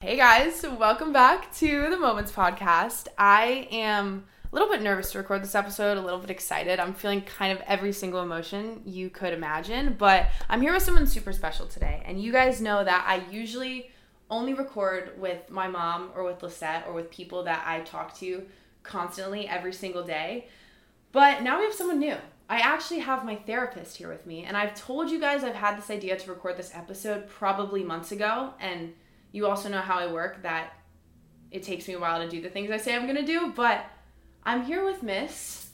Hey guys, welcome back to the Moments Podcast. I am a little bit nervous to record this episode, a little bit excited. I'm feeling kind of every single emotion you could imagine, but I'm here with someone super special today. And you guys know that I usually only record with my mom or with Lisette or with people that I talk to constantly every single day. But now we have someone new. I actually have my therapist here with me, and I've told you guys I've had this idea to record this episode probably months ago, and you also know how I work that it takes me a while to do the things I say I'm gonna do, but I'm here with Miss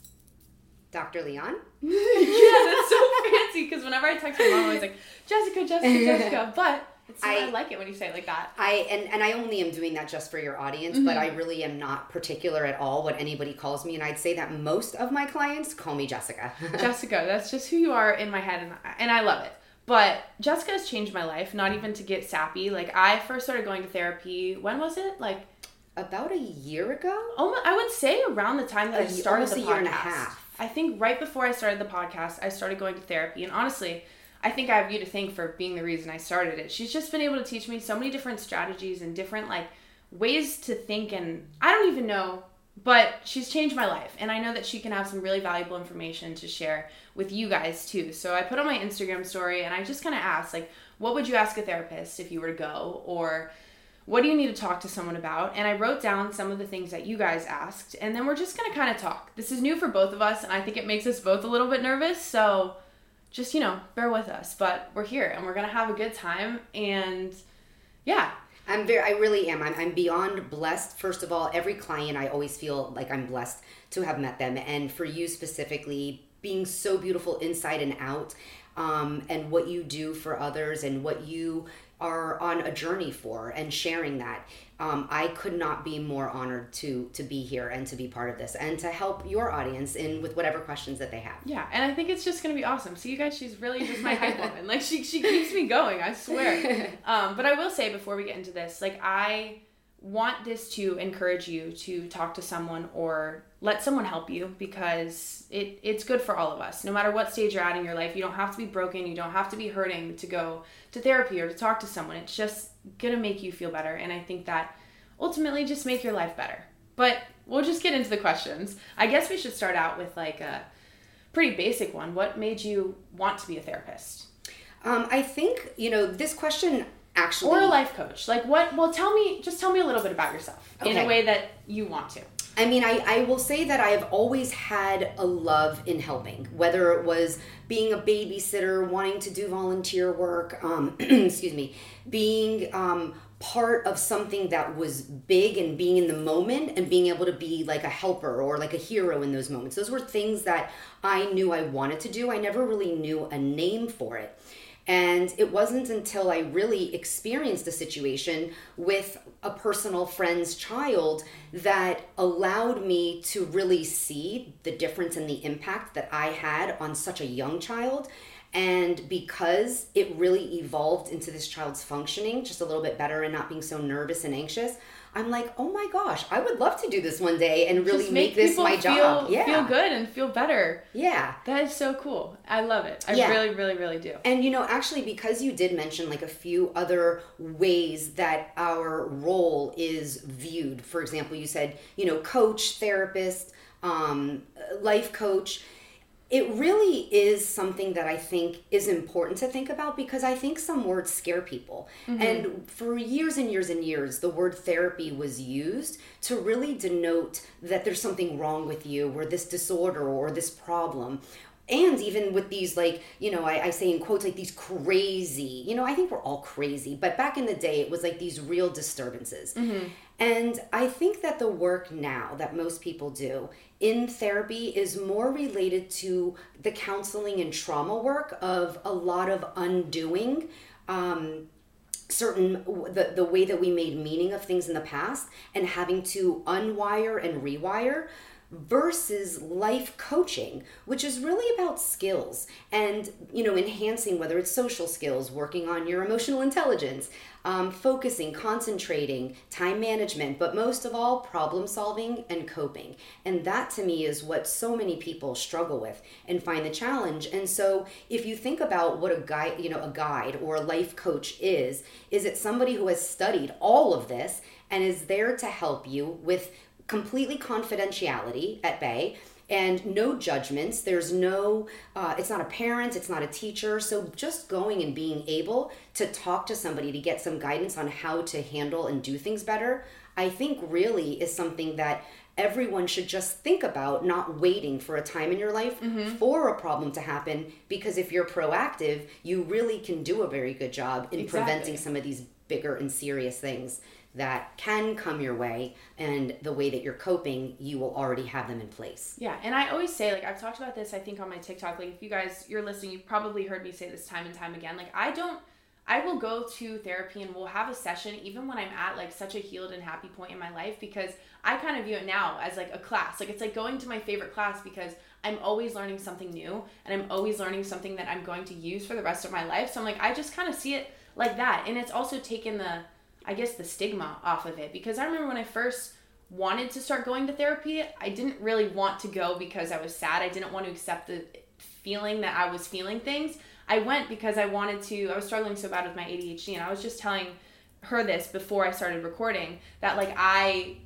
Dr. Leon. yeah, that's so fancy because whenever I text my mom, I'm always like Jessica, Jessica, Jessica. But it's, I, I, like it when you say it like that. I and, and I only am doing that just for your audience, mm-hmm. but I really am not particular at all what anybody calls me, and I'd say that most of my clients call me Jessica. Jessica, that's just who you are in my head, and and I love it. But Jessica has changed my life, not even to get sappy. Like I first started going to therapy. When was it? Like about a year ago. Oh, I would say around the time that a, I started the a podcast. year and a half. I think right before I started the podcast, I started going to therapy, and honestly, I think I have you to thank for being the reason I started it. She's just been able to teach me so many different strategies and different like ways to think, and I don't even know but she's changed my life and i know that she can have some really valuable information to share with you guys too. So i put on my instagram story and i just kind of asked like what would you ask a therapist if you were to go? Or what do you need to talk to someone about? And i wrote down some of the things that you guys asked and then we're just going to kind of talk. This is new for both of us and i think it makes us both a little bit nervous so just you know bear with us. But we're here and we're going to have a good time and yeah I'm very, I really am. I'm, I'm beyond blessed. First of all, every client, I always feel like I'm blessed to have met them. And for you specifically, being so beautiful inside and out, um, and what you do for others, and what you are on a journey for, and sharing that um, I could not be more honored to to be here and to be part of this and to help your audience in with whatever questions that they have. Yeah, and I think it's just gonna be awesome. See, you guys, she's really just my hype woman. Like she she keeps me going. I swear. Um, but I will say before we get into this, like I want this to encourage you to talk to someone or let someone help you because it it's good for all of us. No matter what stage you're at in your life, you don't have to be broken, you don't have to be hurting to go to therapy or to talk to someone. It's just to make you feel better and I think that ultimately just make your life better. But we'll just get into the questions. I guess we should start out with like a pretty basic one. What made you want to be a therapist? Um, I think, you know, this question actually or a life coach like what well tell me just tell me a little bit about yourself okay. in a way that you want to I mean, I, I will say that I have always had a love in helping, whether it was being a babysitter, wanting to do volunteer work, um, excuse me, being um, part of something that was big and being in the moment and being able to be like a helper or like a hero in those moments. Those were things that I knew I wanted to do. I never really knew a name for it. And it wasn't until I really experienced a situation with a personal friend's child that allowed me to really see the difference and the impact that I had on such a young child. And because it really evolved into this child's functioning just a little bit better and not being so nervous and anxious, I'm like, oh my gosh, I would love to do this one day and really make, make, this my feel, job. Yeah. Feel good and feel better. Yeah. That is so cool. I love it. I yeah. really, really, really do. And you know, actually, because you did mention like a few other ways that our role is viewed. For example, you said, you know, coach, therapist, um, life coach it really is something that I think is important to think about because I think some words scare people. Mm-hmm. And for years and years and years, the word therapy was used to really denote that there's something wrong with you or this disorder or this problem and even with these like you know I, I, say in quotes like these crazy you know i think we're all crazy but back in the day it was like these real disturbances mm-hmm. and i think that the work now that most people do in therapy is more related to the counseling and trauma work of a lot of undoing um, certain the, the way that we made meaning of things in the past and having to unwire and rewire versus life coaching which is really about skills and you know enhancing whether it's social skills working on your emotional intelligence um, focusing, concentrating, time management, but most of all, problem solving and coping. And that to me is what so many people struggle with and find the challenge. And so if you think about what a guide, you know, a guide or a life coach is, is it somebody who has studied all of this and is there to help you with completely confidentiality at bay and no judgments there's no uh, it's not a parent it's not a teacher so just going and being able to talk to somebody to get some guidance on how to handle and do things better i think really is something that everyone should just think about not waiting for a time in your life mm-hmm. for a problem to happen because if you're proactive you really can do a very good job in exactly. preventing some of these bigger and serious things that can come your way and the way that you're coping you will already have them in place. Yeah and i always say like i've talked about this i think on my tiktok like if you guys you're listening you've probably heard me say this time and time again like i don't i will go to therapy and we'll have a session even when i'm at like such a healed and happy point in my life because i kind of view it now as like a class like it's like going to my favorite class because i'm always learning something new and i'm always learning something that i'm going to use for the rest of my life so i'm like i just kind of see it like that and it's also taken the I guess the stigma off of it because I remember when I first wanted to start going to therapy, I didn't really want to go because I was sad. I didn't want to accept the feeling that I was feeling things. I went because I wanted to, I was struggling so bad with my ADHD and I was just telling her this before I started recording that like I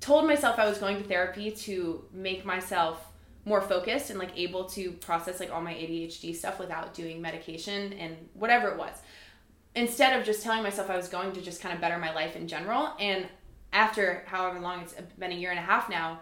told myself I was going to therapy to make myself more focused and like able to process like all my ADHD stuff without doing medication and whatever it was instead of just telling myself I was going to just kind of better my life in general. And after however long it's been a year and a half now,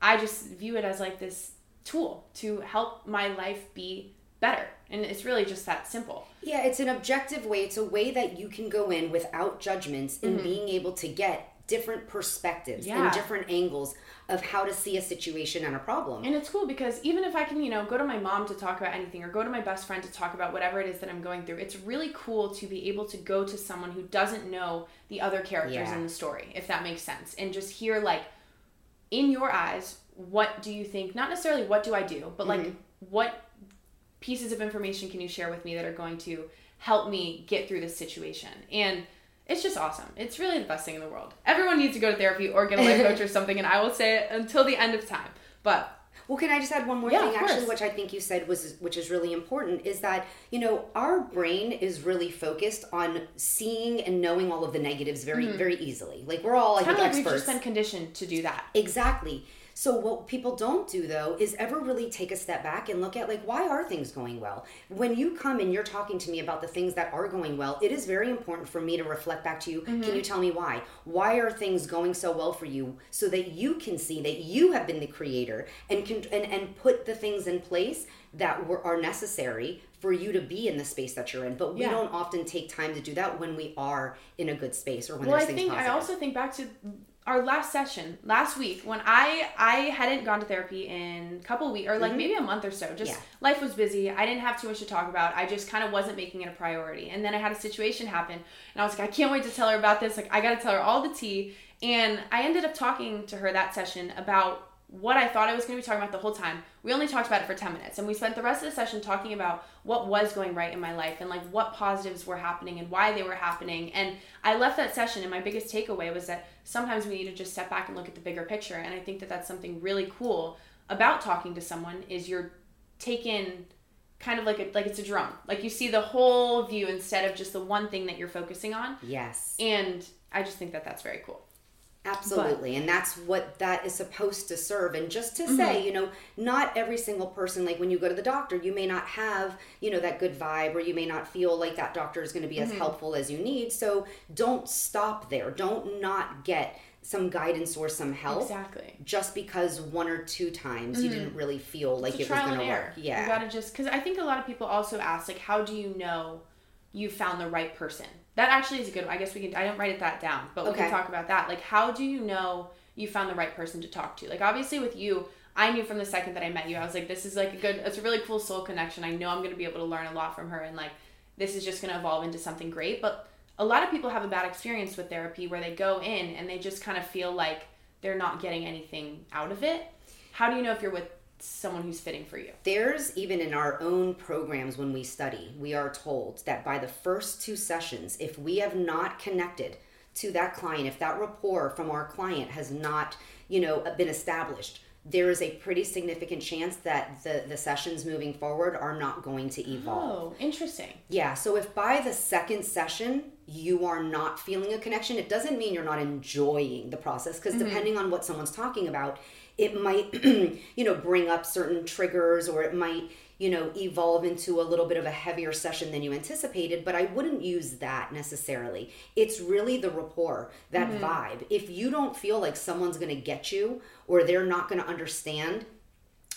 I just view it as like this tool to help my life be better. And it's really just that simple. Yeah, it's an objective way. It's a way that you can go in without judgments and mm-hmm. being able to get different perspectives yeah. and different angles of how to see a situation and a problem. And it's cool because even if I can, you know, go to my mom to talk about anything or go to my best friend to talk about whatever it is that I'm going through, it's really cool to be able to go to someone who doesn't know the other characters yeah. in the story, if that makes sense, and just hear like in your eyes, what do you think? Not necessarily what do I do, but like mm-hmm. what pieces of information can you share with me that are going to help me get through this situation? And it's just awesome. It's really the best thing in the world. Everyone needs to go to therapy or get a life coach or something, and I will say it until the end of time. But well, can I just add one more yeah, thing actually, which I think you said was which is really important is that, you know, our brain is really focused on seeing and knowing all of the negatives very mm-hmm. very easily. Like we're all I think like experts. We've just been conditioned to do that. Exactly. So what people don't do though is ever really take a step back and look at like why are things going well? When you come and you're talking to me about the things that are going well, it is very important for me to reflect back to you. Mm-hmm. Can you tell me why? Why are things going so well for you so that you can see that you have been the creator and can and, and put the things in place that were, are necessary for you to be in the space that you're in. But we yeah. don't often take time to do that when we are in a good space or when well, there's I things think I also think back to our last session last week when I I hadn't gone to therapy in a couple weeks or like mm-hmm. maybe a month or so. Just yeah. life was busy. I didn't have too much to talk about. I just kind of wasn't making it a priority. And then I had a situation happen and I was like I can't wait to tell her about this. Like I got to tell her all the tea. And I ended up talking to her that session about what I thought I was going to be talking about the whole time. We only talked about it for 10 minutes and we spent the rest of the session talking about what was going right in my life and like what positives were happening and why they were happening. And I left that session and my biggest takeaway was that sometimes we need to just step back and look at the bigger picture and I think that that's something really cool about talking to someone is you're taken kind of like a like it's a drum. Like you see the whole view instead of just the one thing that you're focusing on. Yes. And I just think that that's very cool. Absolutely. But, and that's what that is supposed to serve. And just to mm-hmm. say, you know, not every single person, like when you go to the doctor, you may not have, you know, that good vibe or you may not feel like that doctor is going to be mm-hmm. as helpful as you need. So don't stop there. Don't not get some guidance or some help. Exactly. Just because one or two times mm-hmm. you didn't really feel like it was going to work. Yeah. You got to just, because I think a lot of people also ask, like, how do you know you found the right person? That actually is a good. one. I guess we can. I didn't write it that down, but we okay. can talk about that. Like, how do you know you found the right person to talk to? Like, obviously with you, I knew from the second that I met you, I was like, this is like a good. It's a really cool soul connection. I know I'm gonna be able to learn a lot from her, and like, this is just gonna evolve into something great. But a lot of people have a bad experience with therapy where they go in and they just kind of feel like they're not getting anything out of it. How do you know if you're with someone who's fitting for you. There's even in our own programs when we study, we are told that by the first two sessions, if we have not connected to that client, if that rapport from our client has not, you know, been established, there is a pretty significant chance that the the sessions moving forward are not going to evolve. Oh, interesting. Yeah, so if by the second session you are not feeling a connection, it doesn't mean you're not enjoying the process because mm-hmm. depending on what someone's talking about, it might you know bring up certain triggers or it might you know evolve into a little bit of a heavier session than you anticipated but i wouldn't use that necessarily it's really the rapport that mm-hmm. vibe if you don't feel like someone's going to get you or they're not going to understand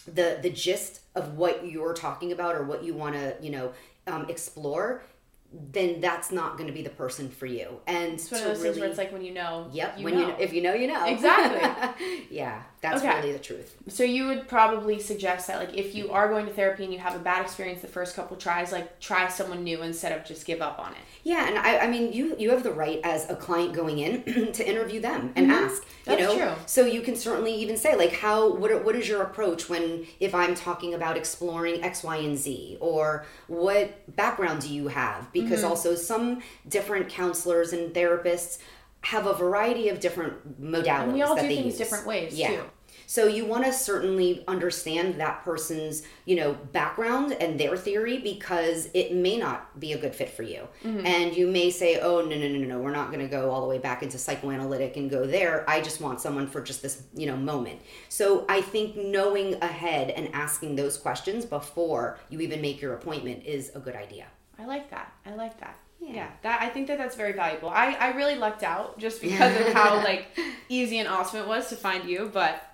the the gist of what you're talking about or what you want to you know um, explore then that's not going to be the person for you. And it's one of those really, things where it's like when you know. Yep. You when know. you if you know, you know. Exactly. yeah, that's okay. really the truth. So you would probably suggest that like if you are going to therapy and you have a bad experience the first couple tries, like try someone new instead of just give up on it. Yeah, and I, I mean you you have the right as a client going in to interview them and mm-hmm. ask. You that's know, true. so you can certainly even say like how what what is your approach when if I'm talking about exploring X, Y, and Z, or what background do you have? Because mm-hmm. also some different counselors and therapists have a variety of different modalities. And we all do things use. different ways yeah. too. So you want to certainly understand that person's, you know, background and their theory because it may not be a good fit for you. Mm-hmm. And you may say, "Oh, no, no, no, no, no, we're not going to go all the way back into psychoanalytic and go there. I just want someone for just this, you know, moment." So I think knowing ahead and asking those questions before you even make your appointment is a good idea. I like that. I like that. Yeah. yeah. that I think that that's very valuable. I I really lucked out just because of how like easy and awesome it was to find you, but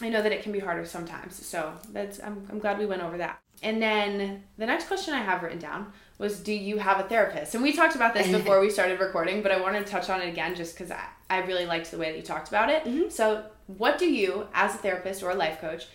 I know that it can be harder sometimes. So that's I'm, I'm glad we went over that. And then the next question I have written down was do you have a therapist? And we talked about this before we started recording, but I wanted to touch on it again just because I, I really liked the way that you talked about it. Mm-hmm. So what do you as a therapist or a life coach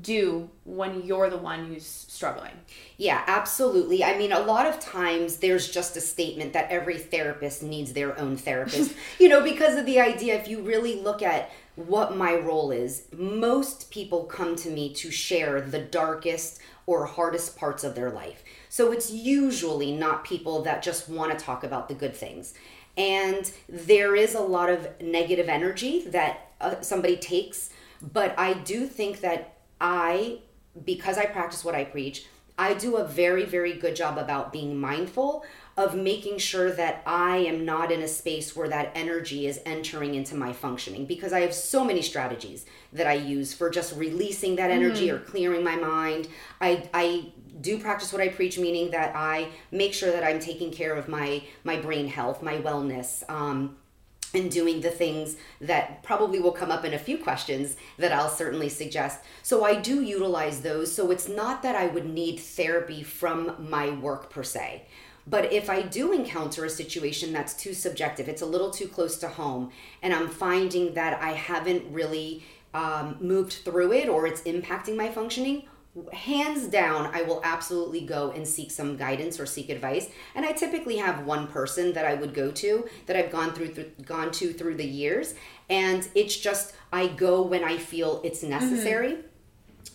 do when you're the one who's struggling. Yeah, absolutely. I mean, a lot of times there's just a statement that every therapist needs their own therapist, you know, because of the idea, if you really look at what my role is, most people come to me to share the darkest or hardest parts of their life. So it's usually not people that just want to talk about the good things. And there is a lot of negative energy that uh, somebody takes, but I do think that I, because I practice what I preach, I do a very, very good job about being mindful of making sure that I am not in a space where that energy is entering into my functioning because I have so many strategies that I use for just releasing that energy mm. or clearing my mind. I, I do practice what I preach, meaning that I make sure that I'm taking care of my my brain health, my wellness. Um, and doing the things that probably will come up in a few questions that I'll certainly suggest. So I do utilize those. So it's not that I would need therapy from my work per se. But if I do encounter a situation that's too subjective, it's a little too close to home, and I'm finding that I haven't really um, moved through it or it's impacting my functioning, hands down i will absolutely go and seek some guidance or seek advice and i typically have one person that i would go to that i've gone through th- gone to through the years and it's just i go when i feel it's necessary mm-hmm.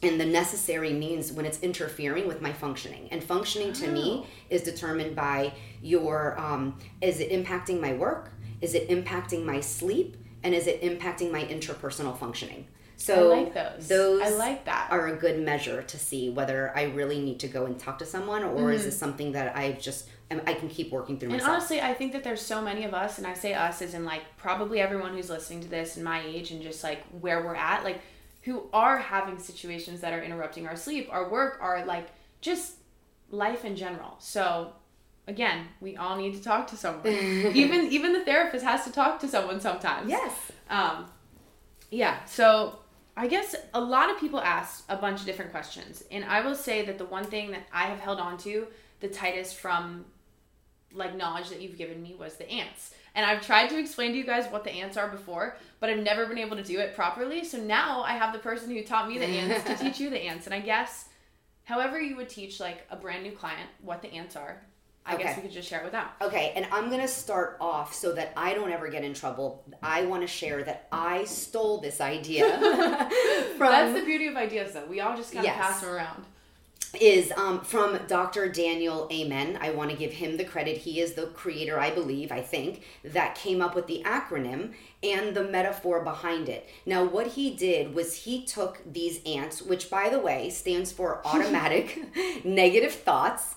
And the necessary means when it's interfering with my functioning. And functioning to oh. me is determined by your um, is it impacting my work? Is it impacting my sleep? And is it impacting my interpersonal functioning? So I like those. Those I like that. are a good measure to see whether I really need to go and talk to someone or mm-hmm. is this something that I just I can keep working through and myself. honestly, I think that there's so many of us, and I say us as in like probably everyone who's listening to this in my age and just like where we're at, like who are having situations that are interrupting our sleep, our work, our like just life in general. So again, we all need to talk to someone. even even the therapist has to talk to someone sometimes. Yes. Um, yeah. So I guess a lot of people ask a bunch of different questions, and I will say that the one thing that I have held on to the tightest from like knowledge that you've given me was the ants. And I've tried to explain to you guys what the ants are before, but I've never been able to do it properly. So now I have the person who taught me the ants to teach you the ants. And I guess however you would teach like a brand new client what the ants are, I okay. guess we could just share it with them. Okay, and I'm gonna start off so that I don't ever get in trouble. I want to share that I stole this idea. from, That's the beauty of ideas, though. We all just kind of yes. pass them around is um, from Dr. Daniel Amen. I want to give him the credit. He is the creator, I believe, I think, that came up with the acronym and the metaphor behind it. Now, what he did was he took these ants, which, by the way, stands for automatic negative thoughts,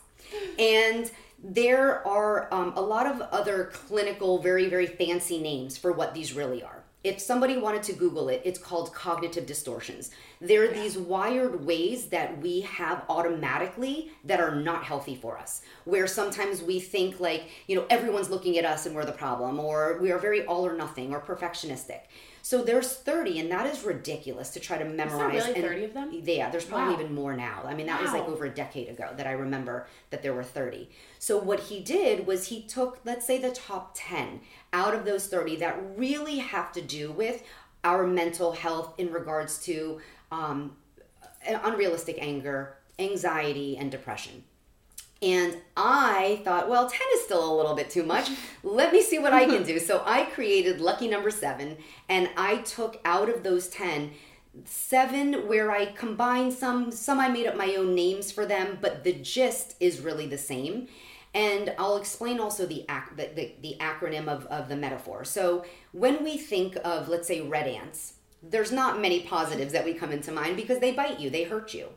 and there are um, a lot of other clinical, very, very fancy names for what these really are if somebody wanted to Google it, it's called cognitive distortions. There are these wired ways that we have automatically that are not healthy for us. Where sometimes we think like, you know, everyone's looking at us and we're the problem, or we are very all or nothing or perfectionistic. So there's 30, and that is ridiculous to try to memorize. Is there really 30 of them? Yeah, there's probably wow. even more now. I mean, that wow. was like over a decade ago that I remember that there were 30. So what he did was he took, let's say, the top 10 out of those 30 that really have to do with our mental health in regards to um, unrealistic anger, anxiety, and depression. And I thought, well, 10 is still a little bit too much. Let me see what I can do. So I created lucky number seven, and I took out of those 10 seven where I combined some, some I made up my own names for them, but the gist is really the same. And I'll explain also the, ac- the, the, the acronym of, of the metaphor. So when we think of, let's say, red ants, there's not many positives that we come into mind because they bite you, they hurt you.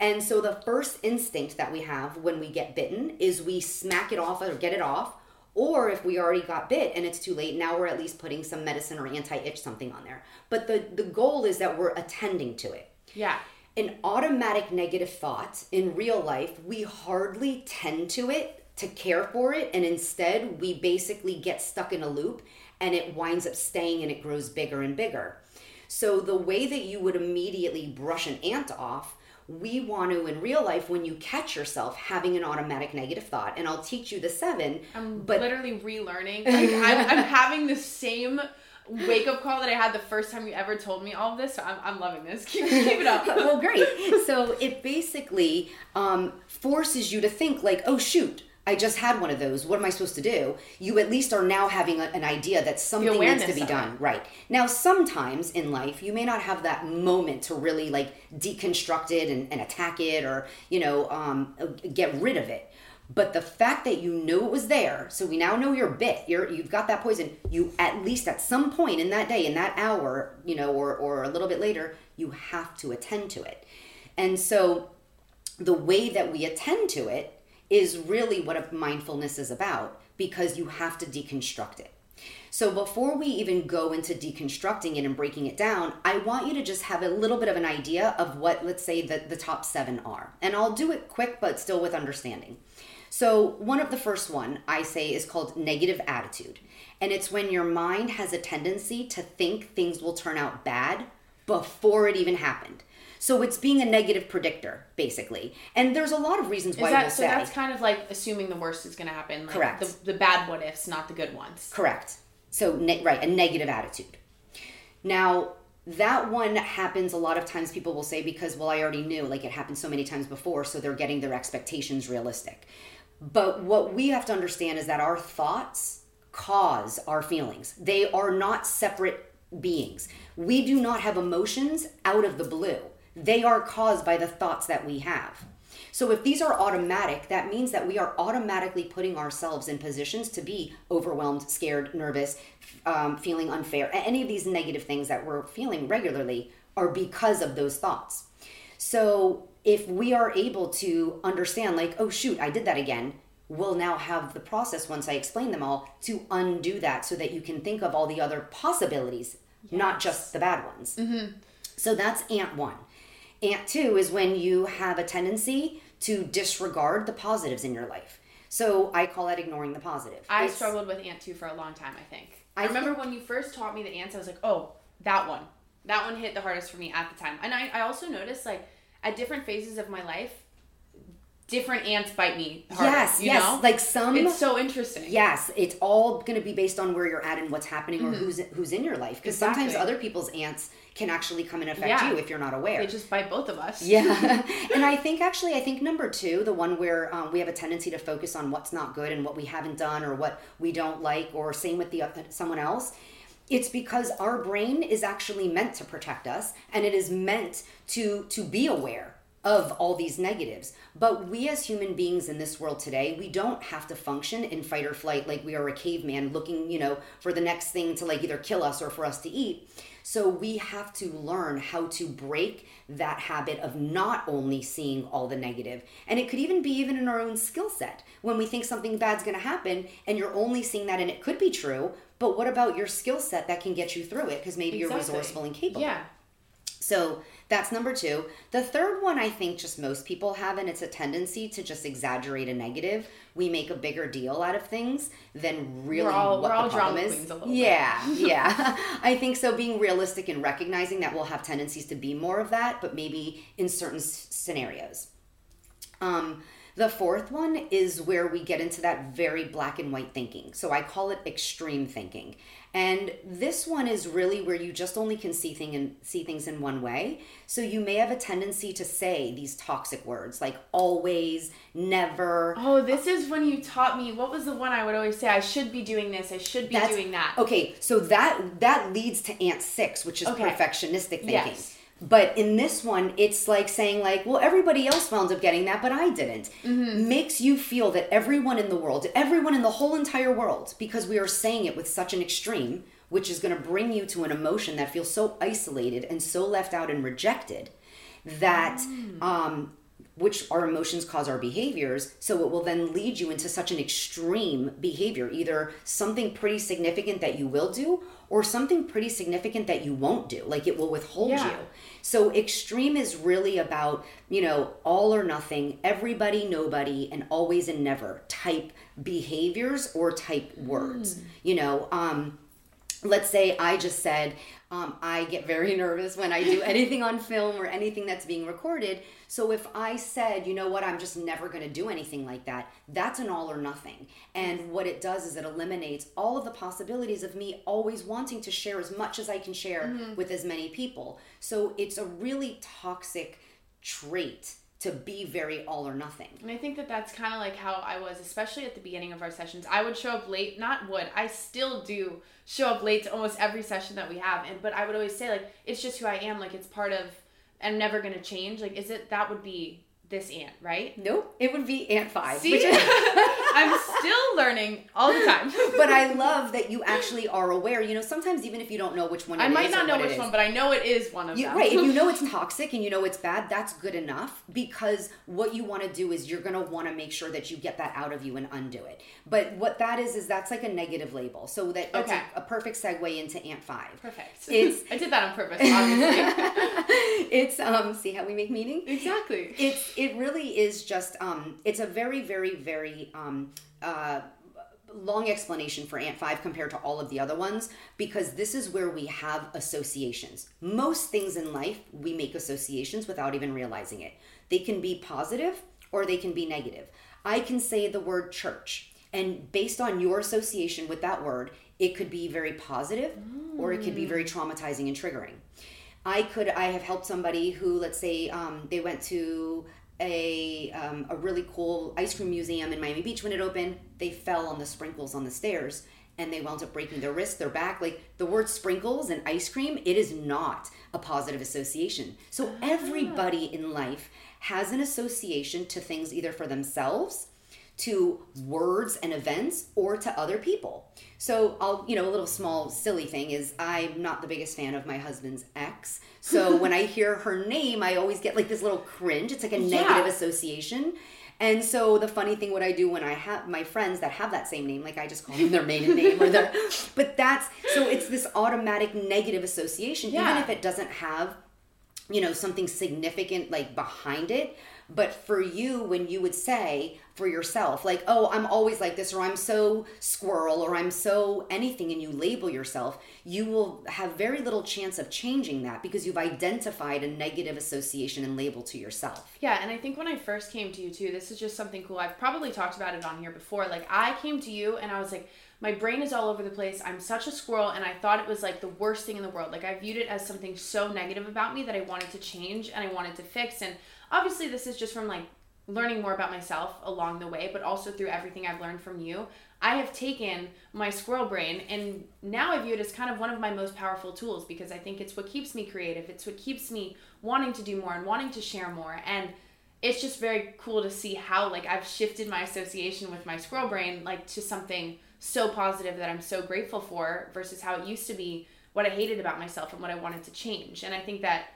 And so the first instinct that we have when we get bitten is we smack it off or get it off. Or if we already got bit and it's too late, now we're at least putting some medicine or anti itch something on there. But the, the goal is that we're attending to it. Yeah. An automatic negative thought in real life, we hardly tend to it to care for it. And instead, we basically get stuck in a loop and it winds up staying and it grows bigger and bigger. So the way that you would immediately brush an ant off we want to in real life when you catch yourself having an automatic negative thought and i'll teach you the seven i'm but literally relearning like I'm, I'm having the same wake up call that I had the first time you ever told me all of this. So I'm, I'm loving this. Keep, keep it up. well, great. So it basically um, forces you to think like, oh shoot, I just had one of those. What am I supposed to do? You at least are now having a, an idea that something needs to be done. Right. Now, sometimes in life, you may not have that moment to really like deconstruct it and, and attack it or, you know, um, get rid of it. But the fact that you know it was there, so we now know you're bit, you're you've got that poison, you at least at some point in that day, in that hour, you know, or or a little bit later, you have to attend to it. And so the way that we attend to it is really what a mindfulness is about because you have to deconstruct it. So before we even go into deconstructing it and breaking it down, I want you to just have a little bit of an idea of what, let's say, the, the top seven are. And I'll do it quick, but still with understanding. So one of the first one I say is called negative attitude. And it's when your mind has a tendency to think things will turn out bad before it even happened. So it's being a negative predictor, basically. And there's a lot of reasons why that, we'll so say. that's kind of like assuming the worst is going to happen. Like Correct. The, the bad what ifs, not the good ones. Correct. So, ne- right, a negative attitude. Now, that one happens a lot of times people will say because well i already knew like it happened so many times before so they're getting their expectations realistic but what we have to understand is that our thoughts cause our feelings they are not separate beings we do not have emotions out of the blue they are caused by the thoughts that we have. So if these are automatic, that means that we are automatically putting ourselves in positions to be overwhelmed, scared, nervous, um, feeling unfair. Any of these negative things that we're feeling regularly are because of those thoughts. So if we are able to understand, like, oh shoot, I did that again, we'll now have the process once I explain them all to undo that so that you can think of all the other possibilities, yes. not just the bad ones. Mm-hmm. So that's ant one. Ant two is when you have a tendency to disregard the positives in your life. So I call that ignoring the positive. I it's, struggled with ant two for a long time, I think. I, I remember think, when you first taught me the ants, I was like, oh, that one. That one hit the hardest for me at the time. And I, I also noticed like at different phases of my life, different ants bite me. Harder, yes, yes. Know? Like some. It's so interesting. Yes, it's all going to be based on where you're at and what's happening mm-hmm. or who's who's in your life. Because exactly. sometimes other people's ants can actually come and affect yeah. you if you're not aware. They just bite both of us. Yeah, and I think actually, I think number two, the one where um, we have a tendency to focus on what's not good and what we haven't done or what we don't like, or same with the uh, someone else. It's because our brain is actually meant to protect us, and it is meant to to be aware of all these negatives. But we as human beings in this world today, we don't have to function in fight or flight like we are a caveman looking, you know, for the next thing to like either kill us or for us to eat. So we have to learn how to break that habit of not only seeing all the negative. And it could even be even in our own skill set. When we think something bad's going to happen and you're only seeing that and it could be true, but what about your skill set that can get you through it because maybe exactly. you're resourceful and capable. Yeah. So that's number two. The third one, I think, just most people have, and it's a tendency to just exaggerate a negative. We make a bigger deal out of things than really all, what the problem is. yeah, yeah. I think so. Being realistic and recognizing that we'll have tendencies to be more of that, but maybe in certain s- scenarios. Um, the fourth one is where we get into that very black and white thinking. So I call it extreme thinking. And this one is really where you just only can see thing and see things in one way. So you may have a tendency to say these toxic words like always, never. Oh, this is when you taught me what was the one I would always say I should be doing this, I should be That's, doing that. Okay, so that that leads to ant 6, which is okay. perfectionistic thinking. Yes. But in this one, it's like saying like, well, everybody else wound up getting that, but I didn't. Mm-hmm. Makes you feel that everyone in the world, everyone in the whole entire world, because we are saying it with such an extreme, which is going to bring you to an emotion that feels so isolated and so left out and rejected, that mm. um, which our emotions cause our behaviors. So it will then lead you into such an extreme behavior, either something pretty significant that you will do or something pretty significant that you won't do. Like it will withhold yeah. you. So extreme is really about, you know, all or nothing, everybody, nobody, and always and never type behaviors or type words. Mm. You know, um, let's say I just said, um, I get very nervous when I do anything on film or anything that's being recorded. So if I said, you know what, I'm just never going to do anything like that, that's an all or nothing. And what it does is it eliminates all of the possibilities of me always wanting to share as much as I can share mm-hmm. with as many people. So it's a really toxic trait to be very all or nothing. And I think that that's kind of like how I was, especially at the beginning of our sessions. I would show up late, not would, I still do show up late to almost every session that we have. And but I would always say like it's just who I am, like it's part of I'm never gonna change. Like is it that would be this ant, right? Nope, it would be ant five. See, is- I'm still learning all the time. but I love that you actually are aware. You know, sometimes even if you don't know which one, I might not know which one, but I know it is one of you, them. Right? If you know it's toxic and you know it's bad, that's good enough because what you want to do is you're going to want to make sure that you get that out of you and undo it. But what that is is that's like a negative label. So that, that's okay. a, a, perfect segue into ant five. Perfect. It's I did that on purpose. Obviously, it's um. See how we make meaning? Exactly. It's it really is just um, it's a very very very um, uh, long explanation for ant 5 compared to all of the other ones because this is where we have associations. Most things in life we make associations without even realizing it. They can be positive or they can be negative. I can say the word church and based on your association with that word it could be very positive mm. or it could be very traumatizing and triggering. I could I have helped somebody who let's say um, they went to a um, a really cool ice cream museum in Miami Beach when it opened. They fell on the sprinkles on the stairs and they wound up breaking their wrist, their back. Like the word sprinkles and ice cream, it is not a positive association. So ah. everybody in life has an association to things either for themselves to words and events or to other people. So I'll, you know, a little small silly thing is I'm not the biggest fan of my husband's ex. So when I hear her name, I always get like this little cringe. It's like a yeah. negative association. And so the funny thing what I do when I have my friends that have that same name, like I just call them their maiden name or their but that's so it's this automatic negative association, yeah. even if it doesn't have, you know, something significant like behind it But for you, when you would say for yourself, like, oh, I'm always like this, or I'm so squirrel, or I'm so anything, and you label yourself, you will have very little chance of changing that because you've identified a negative association and label to yourself. Yeah, and I think when I first came to you too, this is just something cool. I've probably talked about it on here before. Like, I came to you and I was like, my brain is all over the place. I'm such a squirrel, and I thought it was like the worst thing in the world. Like, I viewed it as something so negative about me that I wanted to change and I wanted to fix. And obviously, this is just from like learning more about myself along the way, but also through everything I've learned from you. I have taken my squirrel brain and now I view it as kind of one of my most powerful tools because I think it's what keeps me creative. It's what keeps me wanting to do more and wanting to share more. And it's just very cool to see how like I've shifted my association with my squirrel brain like to something so positive that I'm so grateful for versus how it used to be what I hated about myself and what I wanted to change. And I think that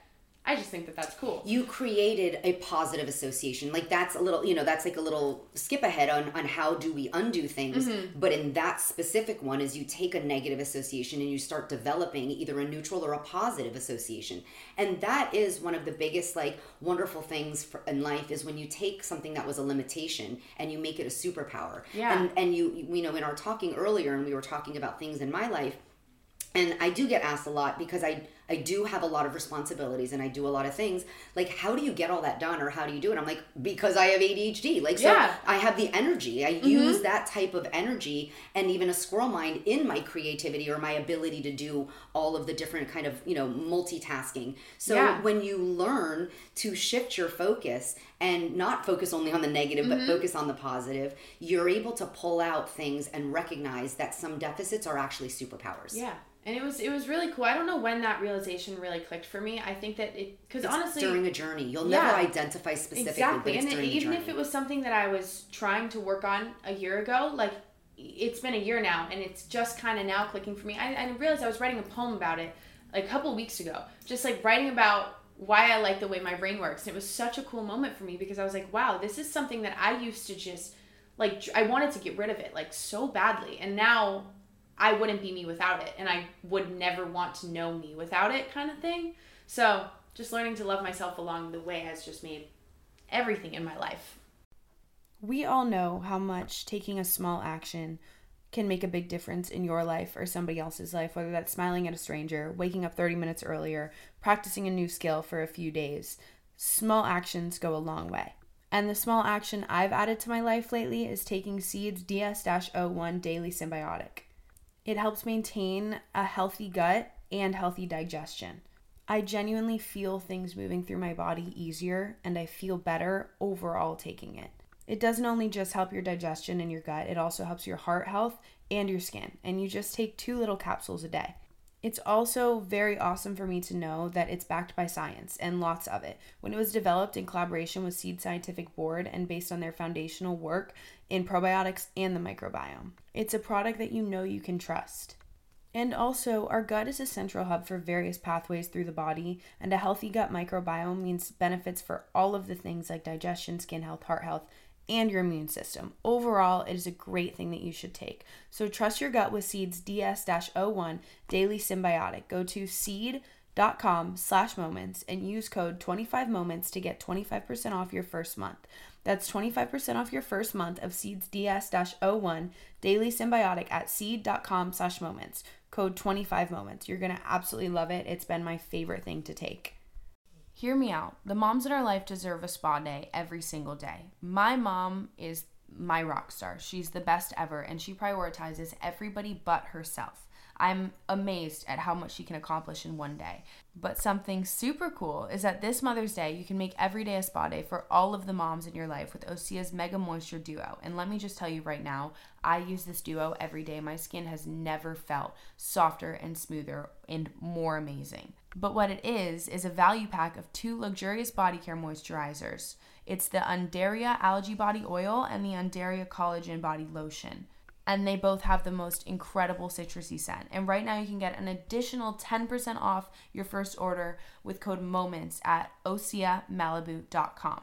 I just think that that's cool. You created a positive association. Like that's a little, you know, that's like a little skip ahead on on how do we undo things. Mm-hmm. But in that specific one is you take a negative association and you start developing either a neutral or a positive association. And that is one of the biggest like wonderful things for, in life is when you take something that was a limitation and you make it a superpower. Yeah. And and you you know in our talking earlier and we were talking about things in my life and I do get asked a lot because I I do have a lot of responsibilities and I do a lot of things. Like, how do you get all that done or how do you do it? I'm like, because I have ADHD. Like, so yeah. I have the energy. I mm-hmm. use that type of energy and even a squirrel mind in my creativity or my ability to do all of the different kind of, you know, multitasking. So yeah. when you learn to shift your focus and not focus only on the negative, mm-hmm. but focus on the positive, you're able to pull out things and recognize that some deficits are actually superpowers. Yeah and it was it was really cool. I don't know when that realization really clicked for me. I think that it because honestly during a journey, you'll yeah, never identify specifically, exactly. and it, even if it was something that I was trying to work on a year ago, like it's been a year now, and it's just kind of now clicking for me. I, I realized I was writing a poem about it like a couple weeks ago, just like writing about why I like the way my brain works. And it was such a cool moment for me because I was like, wow, this is something that I used to just like I wanted to get rid of it like so badly, and now I wouldn't be me without it and I would never want to know me without it kind of thing. So, just learning to love myself along the way has just made everything in my life. We all know how much taking a small action can make a big difference in your life or somebody else's life, whether that's smiling at a stranger, waking up 30 minutes earlier, practicing a new skill for a few days. Small actions go a long way. And the small action I've added to my life lately is taking Seeds DS 01 Daily Synbiotic. It helps maintain a healthy gut and healthy digestion. I genuinely feel things moving through my body easier and I feel better overall taking it. It doesn't only just help your digestion and your gut, it also helps your heart health and your skin. And you just take two little capsules a day. It's also very awesome for me to know that it's backed by science and lots of it. When it was developed in collaboration with Seed Scientific Board and based on their foundational work in probiotics and the microbiome, it's a product that you know you can trust. And also, our gut is a central hub for various pathways through the body, and a healthy gut microbiome means benefits for all of the things like digestion, skin health, heart health, and your immune system. Overall, it is a great thing that you should take. So trust your gut with Seeds DS-01 Daily Synbiotic. Go to seed.com slash moments and use code 25 moments to get 25% off your first month. That's 25% off your first month of Seeds DS-01 Daily Synbiotic at seed.com slash moments. Code 25 moments. You're going to absolutely love it. It's been my favorite thing to take. Hear me out. The moms in our life deserve a spa day every single day. My mom is my rock star. She's the best ever, and she prioritizes everybody but herself. I'm amazed at how much she can accomplish in one day. But something super cool is that this Mother's Day, you can make every day a spa day for all of the moms in your life with Osea's Mega Moisture Duo. And let me just tell you right now, I use this duo every day. My skin has never felt softer and smoother and more amazing. But what it is, is a value pack of two luxurious body care moisturizers. It's the Undaria Algae Body Oil and the Undaria Collagen Body Lotion and they both have the most incredible citrusy scent. And right now you can get an additional 10% off your first order with code MOMENTS at OseaMalibu.com.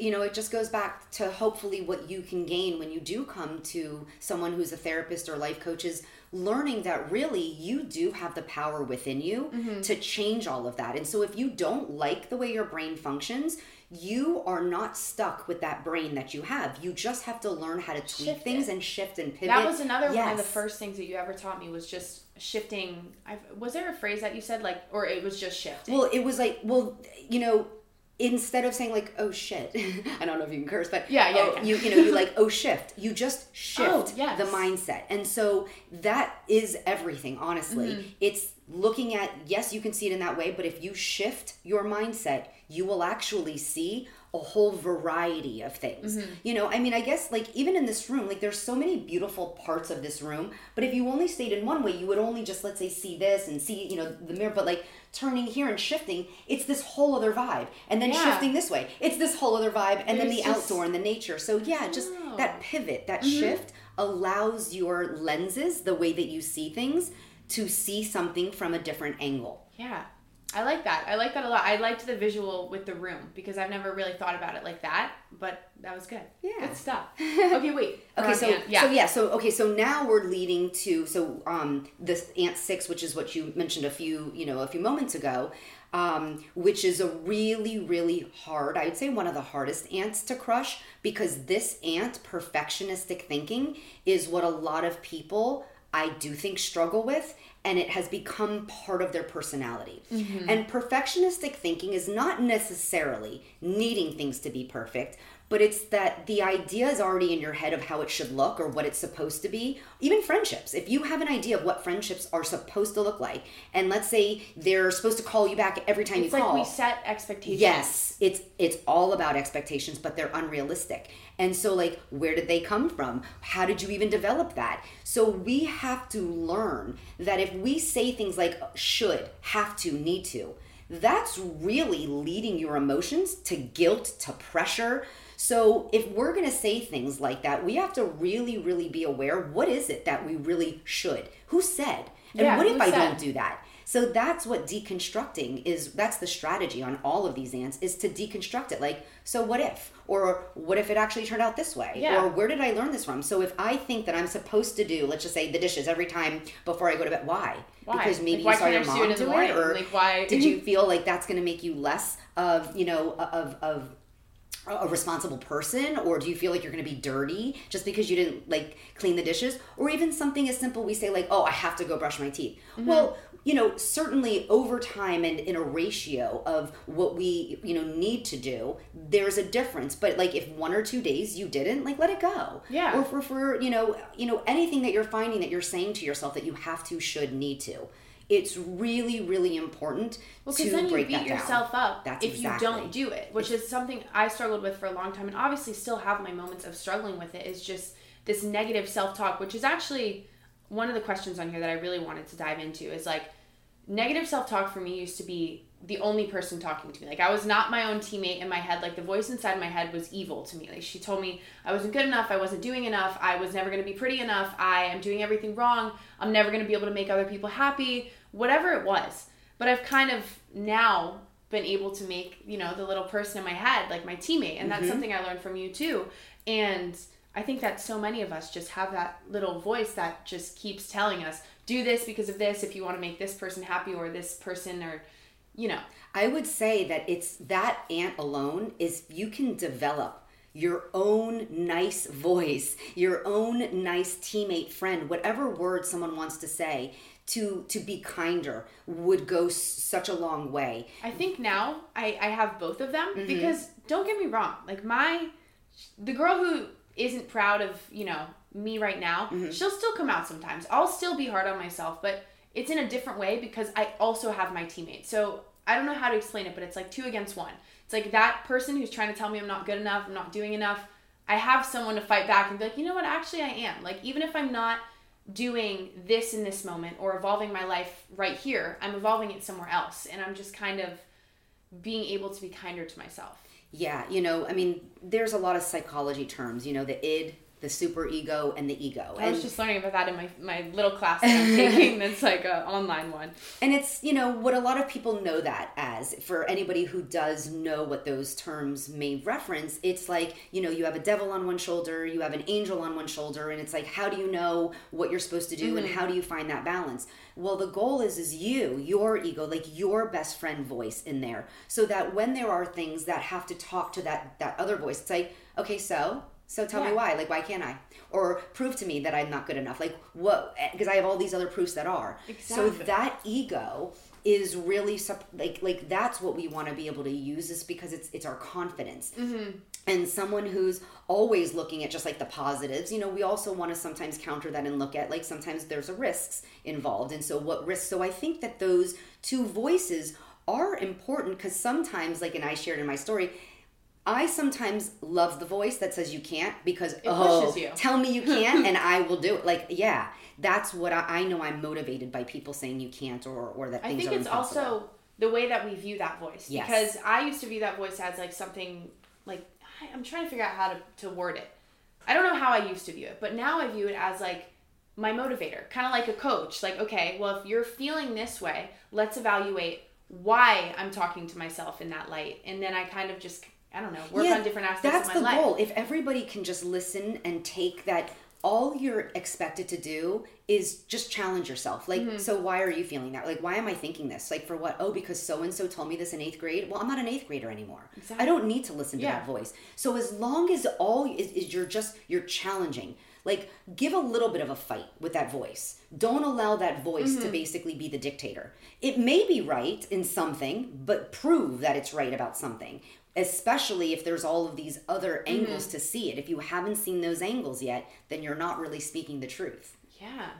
you know, it just goes back to hopefully what you can gain when you do come to someone who's a therapist or life coach is learning that really you do have the power within you mm-hmm. to change all of that. And so if you don't like the way your brain functions, you are not stuck with that brain that you have. You just have to learn how to tweak shift things it. and shift and pivot. That was another yes. one of the first things that you ever taught me was just shifting. I've, was there a phrase that you said like, or it was just shifting? Well, it was like, well, you know, instead of saying like oh shit i don't know if you can curse but yeah yeah, oh, you you know you like oh shift you just shift oh, yes. the mindset and so that is everything honestly mm-hmm. it's looking at yes you can see it in that way but if you shift your mindset you will actually see a whole variety of things. Mm-hmm. You know, I mean, I guess like even in this room, like there's so many beautiful parts of this room, but if you only stayed in one way, you would only just let's say see this and see, you know, the mirror, but like turning here and shifting, it's this whole other vibe. And then yeah. shifting this way, it's this whole other vibe and there's then the just... outdoor and the nature. So yeah, just oh. that pivot, that mm-hmm. shift allows your lenses, the way that you see things, to see something from a different angle. Yeah. I like that. I like that a lot. I liked the visual with the room because I've never really thought about it like that, but that was good. Yeah. Good stuff. Okay, wait. okay, so yeah. so yeah, so okay, so now we're leading to so um this ant 6 which is what you mentioned a few, you know, a few moments ago. Um, which is a really, really hard, I would say one of the hardest ants to crush because this ant, perfectionistic thinking, is what a lot of people I do think struggle with and it has become part of their personality. Mm-hmm. And perfectionistic thinking is not necessarily needing things to be perfect, but it's that the idea is already in your head of how it should look or what it's supposed to be. Even friendships, if you have an idea of what friendships are supposed to look like, and let's say they're supposed to call you back every time it's you call. It's like we set expectations. Yes, it's it's all about expectations, but they're unrealistic. And so like where did they come from? How did you even develop that? So we have to learn that if we say things like uh, should, have to, need to, that's really leading your emotions to guilt, to pressure, so if we're going to say things like that, we have to really, really be aware what is it that we really should? Who said? And yeah, what if I said? don't do that? So that's what deconstructing is. That's the strategy on all of these ants is to deconstruct it. Like, so what if? Or what if it actually turned out this way? Yeah. Or where did I learn this from? So if I think that I'm supposed to do, let's just say the dishes every time before I go to bed, why? Why? Because maybe like, you saw your mom do it, do it or like why? did you feel like that's going to make you less of you know of of a responsible person or do you feel like you're going to be dirty just because you didn't like clean the dishes? Or even something as simple we say like oh i have to go brush my teeth. Mm-hmm. well you know certainly over time and in a ratio of what we you know need to do there's a difference. But like if one or two days you didn't like let it go. Yeah. Or for for you know you know anything that you're finding that you're saying to yourself that you have to should need to it's really really important well, to then break you beat yourself down. up That's if exactly. you don't do it which it's, is something i struggled with for a long time and obviously still have my moments of struggling with it is just this negative self-talk which is actually one of the questions on here that i really wanted to dive into is like negative self-talk for me used to be the only person talking to me. Like I was not my own teammate in my head. Like the voice inside my head was evil to me. Like she told me I wasn't good enough, I wasn't doing enough, I was never going to be pretty enough, I am doing everything wrong, I'm never going to be able to make other people happy whatever it was. But I've kind of now been able to make, you know, the little person in my head like my teammate. And that's mm-hmm. something I learned from you too. And I think that so many of us just have that little voice that just keeps telling us, do this because of this if you want to make this person happy or this person or you know. I would say that it's that ant alone is you can develop your own nice voice, your own nice teammate, friend, whatever word someone wants to say to to be kinder would go s- such a long way. I think now I I have both of them mm-hmm. because don't get me wrong, like my the girl who isn't proud of, you know, me right now, mm-hmm. she'll still come out sometimes. I'll still be hard on myself, but it's in a different way because I also have my teammates. So I don't know how to explain it, but it's like two against one. It's like that person who's trying to tell me I'm not good enough, I'm not doing enough. I have someone to fight back and be like, you know what, actually I am. Like even if I'm not doing this in this moment or evolving my life right here, I'm evolving it somewhere else. And I'm just kind of being able to be kinder to myself. Yeah, you know, I mean, there's a lot of psychology terms, you know, the id, the super ego and the ego. I and was just learning about that in my, my little class that I'm taking that's like an online one. And it's, you know, what a lot of people know that as, for anybody who does know what those terms may reference, it's like, you know, you have a devil on one shoulder, you have an angel on one shoulder, and it's like, how do you know what you're supposed to do mm-hmm. and how do you find that balance? Well, the goal is is you, your ego, like your best friend voice in there. So that when there are things that have to talk to that that other voice, it's like, okay, so so tell yeah. me why. Like, why can't I? Or prove to me that I'm not good enough. Like, what? Because I have all these other proofs that are. Exactly. So that ego is really like like that's what we want to be able to use is because it's it's our confidence mm-hmm. and someone who's always looking at just like the positives you know we also want to sometimes counter that and look at like sometimes there's a risks involved and so what risks so i think that those two voices are important because sometimes like and i shared in my story I sometimes love the voice that says you can't because it oh, tell me you can't and I will do it. Like yeah, that's what I, I, know. I'm motivated by people saying you can't or or that things I think it's impossible. also the way that we view that voice yes. because I used to view that voice as like something like I'm trying to figure out how to to word it. I don't know how I used to view it, but now I view it as like my motivator, kind of like a coach. Like okay, well if you're feeling this way, let's evaluate why I'm talking to myself in that light, and then I kind of just I don't know, work yeah, on different aspects of my life. That's the goal. If everybody can just listen and take that all you're expected to do is just challenge yourself. Like, mm-hmm. so why are you feeling that? Like, why am I thinking this? Like, for what? Oh, because so and so told me this in eighth grade. Well, I'm not an eighth grader anymore. Exactly. I don't need to listen to yeah. that voice. So as long as all is, is you're just you're challenging. Like, give a little bit of a fight with that voice. Don't allow that voice mm-hmm. to basically be the dictator. It may be right in something, but prove that it's right about something especially if there's all of these other angles mm-hmm. to see it. If you haven't seen those angles yet, then you're not really speaking the truth. Yeah.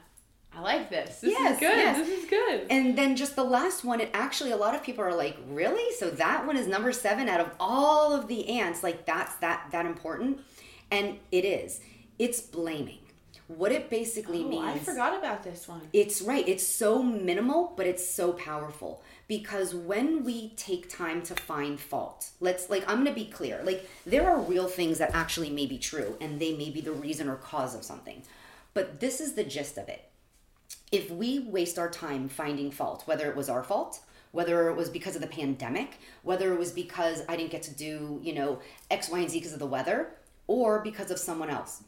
I like this. This yes, is good. Yes. This is good. And then just the last one, it actually a lot of people are like, really? So that one is number seven out of all of the ants. Like that's that that important. And it is. It's blaming. What it basically oh, means. I forgot about this one. It's right. It's so minimal, but it's so powerful because when we take time to find fault let's like i'm going to be clear like there are real things that actually may be true and they may be the reason or cause of something but this is the gist of it if we waste our time finding fault whether it was our fault whether it was because of the pandemic whether it was because i didn't get to do you know x y and z because of the weather or because of someone else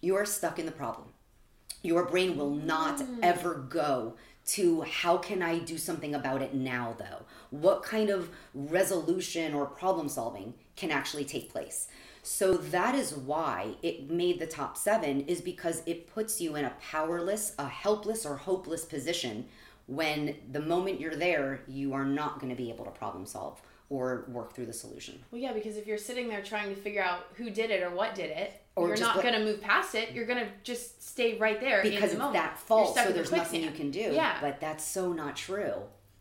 you're stuck in the problem your brain will not mm. ever go to how can I do something about it now, though? What kind of resolution or problem solving can actually take place? So that is why it made the top seven, is because it puts you in a powerless, a helpless, or hopeless position when the moment you're there, you are not going to be able to problem solve or work through the solution. Well, yeah, because if you're sitting there trying to figure out who did it or what did it, or you're not going to move past it. You're going to just stay right there because the it's that fault. So there's nothing you can do. Yeah, but that's so not true.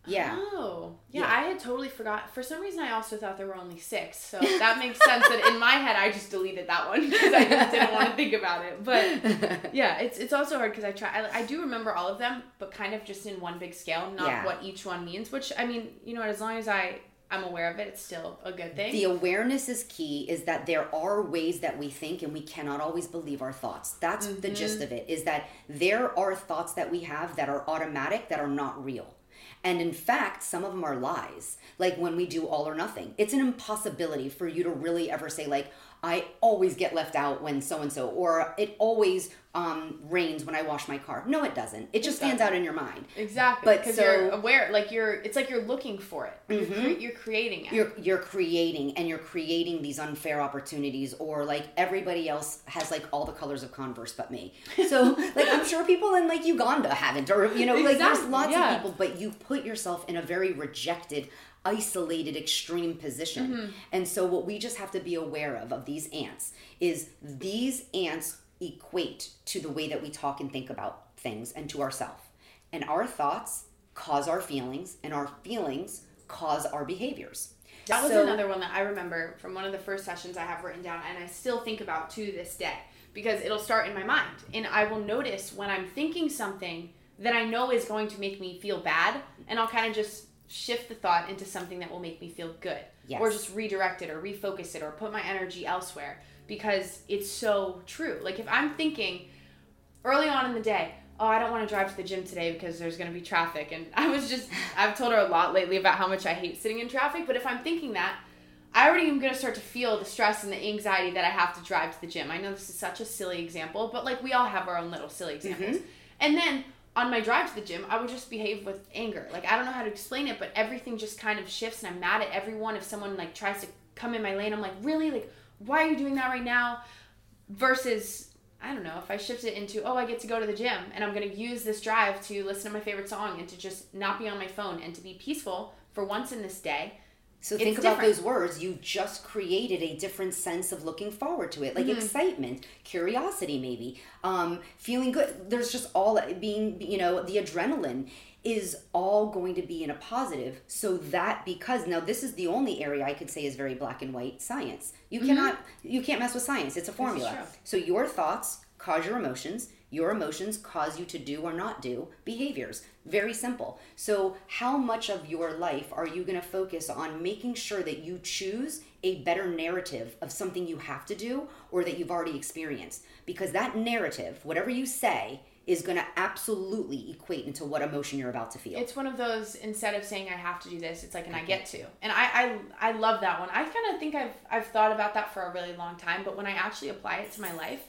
Yeah. Oh, yeah, yeah, I had totally forgot. For some reason, I also thought there were only six. So that makes sense that in my head, I just deleted that one because I just didn't want to think about it. But yeah, it's it's also hard because I try. I, I, do remember all of them, but kind of just in one big scale, not yeah. what each one means. Which I mean, you know, as long as I I'm aware of it, it's still a good thing. The awareness is key is that there are ways that we think and we cannot always believe our thoughts. That's mm-hmm. the gist of it is that there are thoughts that we have that are automatic that are not real. And in fact, some of them are lies. Like when we do all or nothing. It's an impossibility for you to really ever say like I always get left out when so and so or it always um, rains when I wash my car. No, it doesn't. It just stands out in your mind. Exactly. But because so, you're aware, like you're, it's like you're looking for it. Mm-hmm. You're, cre- you're, creating it. You're you're creating, and you're creating these unfair opportunities, or like everybody else has like all the colors of Converse but me. So like I'm sure people in like Uganda haven't, or you know, like there's lots yeah. of people, but you put yourself in a very rejected isolated extreme position. Mm-hmm. And so what we just have to be aware of of these ants is these ants equate to the way that we talk and think about things and to ourselves. And our thoughts cause our feelings, and our feelings cause our behaviors. That was so, another one that I remember from one of the first sessions I have written down, and I still think about to this day because it'll start in my mind. And I will notice when I'm thinking something that I know is going to make me feel bad, and I'll kind of just shift the thought into something that will make me feel good. Yes. Or just redirect it or refocus it or put my energy elsewhere because it's so true. Like if I'm thinking early on in the day, oh, I don't want to drive to the gym today because there's going to be traffic. And I was just, I've told her a lot lately about how much I hate sitting in traffic. But if I'm thinking that, I already am going to start to feel the stress and the anxiety that I have to drive to the gym. I know this is such a silly example, but like we all have our own little silly examples. Mm-hmm. And then on my drive to the gym, I would just behave with anger. Like I don't know how to explain it, but everything just kind of shifts and I'm mad at everyone if someone like tries to come in my lane. I'm like, "Really? Like why are you doing that right now?" versus I don't know, if I shift it into, oh, I get to go to the gym and I'm going to use this drive to listen to my favorite song and to just not be on my phone and to be peaceful for once in this day. So think about different. those words. You just created a different sense of looking forward to it, like mm-hmm. excitement, curiosity, maybe, um, feeling good. There's just all being, you know, the adrenaline is all going to be in a positive so that because now this is the only area i could say is very black and white science you mm-hmm. cannot you can't mess with science it's a formula so your thoughts cause your emotions your emotions cause you to do or not do behaviors very simple so how much of your life are you going to focus on making sure that you choose a better narrative of something you have to do or that you've already experienced because that narrative whatever you say is going to absolutely equate into what emotion you're about to feel. It's one of those instead of saying I have to do this, it's like and I get to. And I I, I love that one. I kind of think I've I've thought about that for a really long time, but when I actually apply it to my life,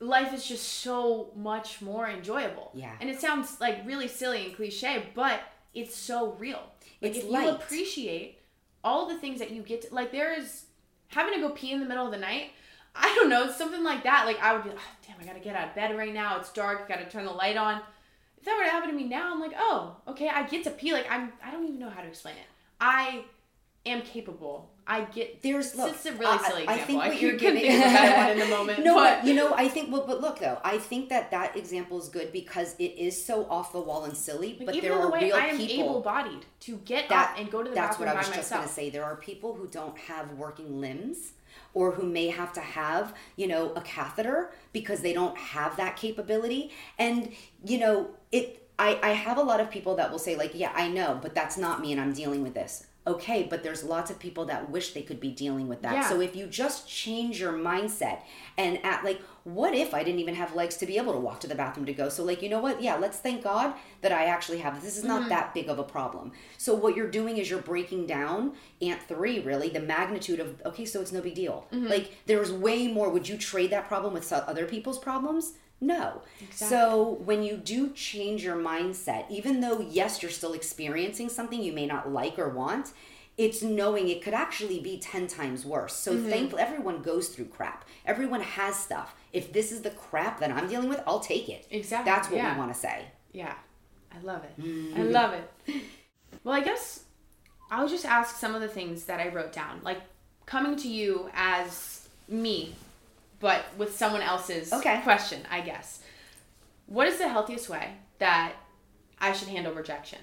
life is just so much more enjoyable. Yeah. And it sounds like really silly and cliche, but it's so real. Like it's if light. you appreciate all the things that you get to, like there is having to go pee in the middle of the night I don't know, something like that. Like I would be like, oh, damn, I gotta get out of bed right now. It's dark. Gotta turn the light on. If that were to happen to me now, I'm like, oh, okay, I get to pee. Like I'm, I don't even know how to explain it. I am capable. I get there's look. It's a really silly I, example. I think what I you're giving in the moment. No, but you know, I think. Well, but look though, I think that that example is good because it is so off the wall and silly. But there are the way real I am people. able-bodied to get that, up and go to the that's bathroom what I was by just myself. gonna say. There are people who don't have working limbs or who may have to have, you know, a catheter because they don't have that capability. And, you know, it I, I have a lot of people that will say, like, yeah, I know, but that's not me and I'm dealing with this okay, but there's lots of people that wish they could be dealing with that. Yeah. So if you just change your mindset and at like, what if I didn't even have legs to be able to walk to the bathroom to go? So like, you know what? Yeah, let's thank God that I actually have this. is not mm-hmm. that big of a problem. So what you're doing is you're breaking down ant three really the magnitude of okay, so it's no big deal. Mm-hmm. Like there's way more. Would you trade that problem with other people's problems? No. Exactly. So when you do change your mindset, even though, yes, you're still experiencing something you may not like or want, it's knowing it could actually be 10 times worse. So mm-hmm. thankfully, everyone goes through crap. Everyone has stuff. If this is the crap that I'm dealing with, I'll take it. Exactly. That's what yeah. we want to say. Yeah. I love it. Mm-hmm. I love it. Well, I guess I'll just ask some of the things that I wrote down. Like coming to you as me but with someone else's okay. question, I guess. What is the healthiest way that I should handle rejection?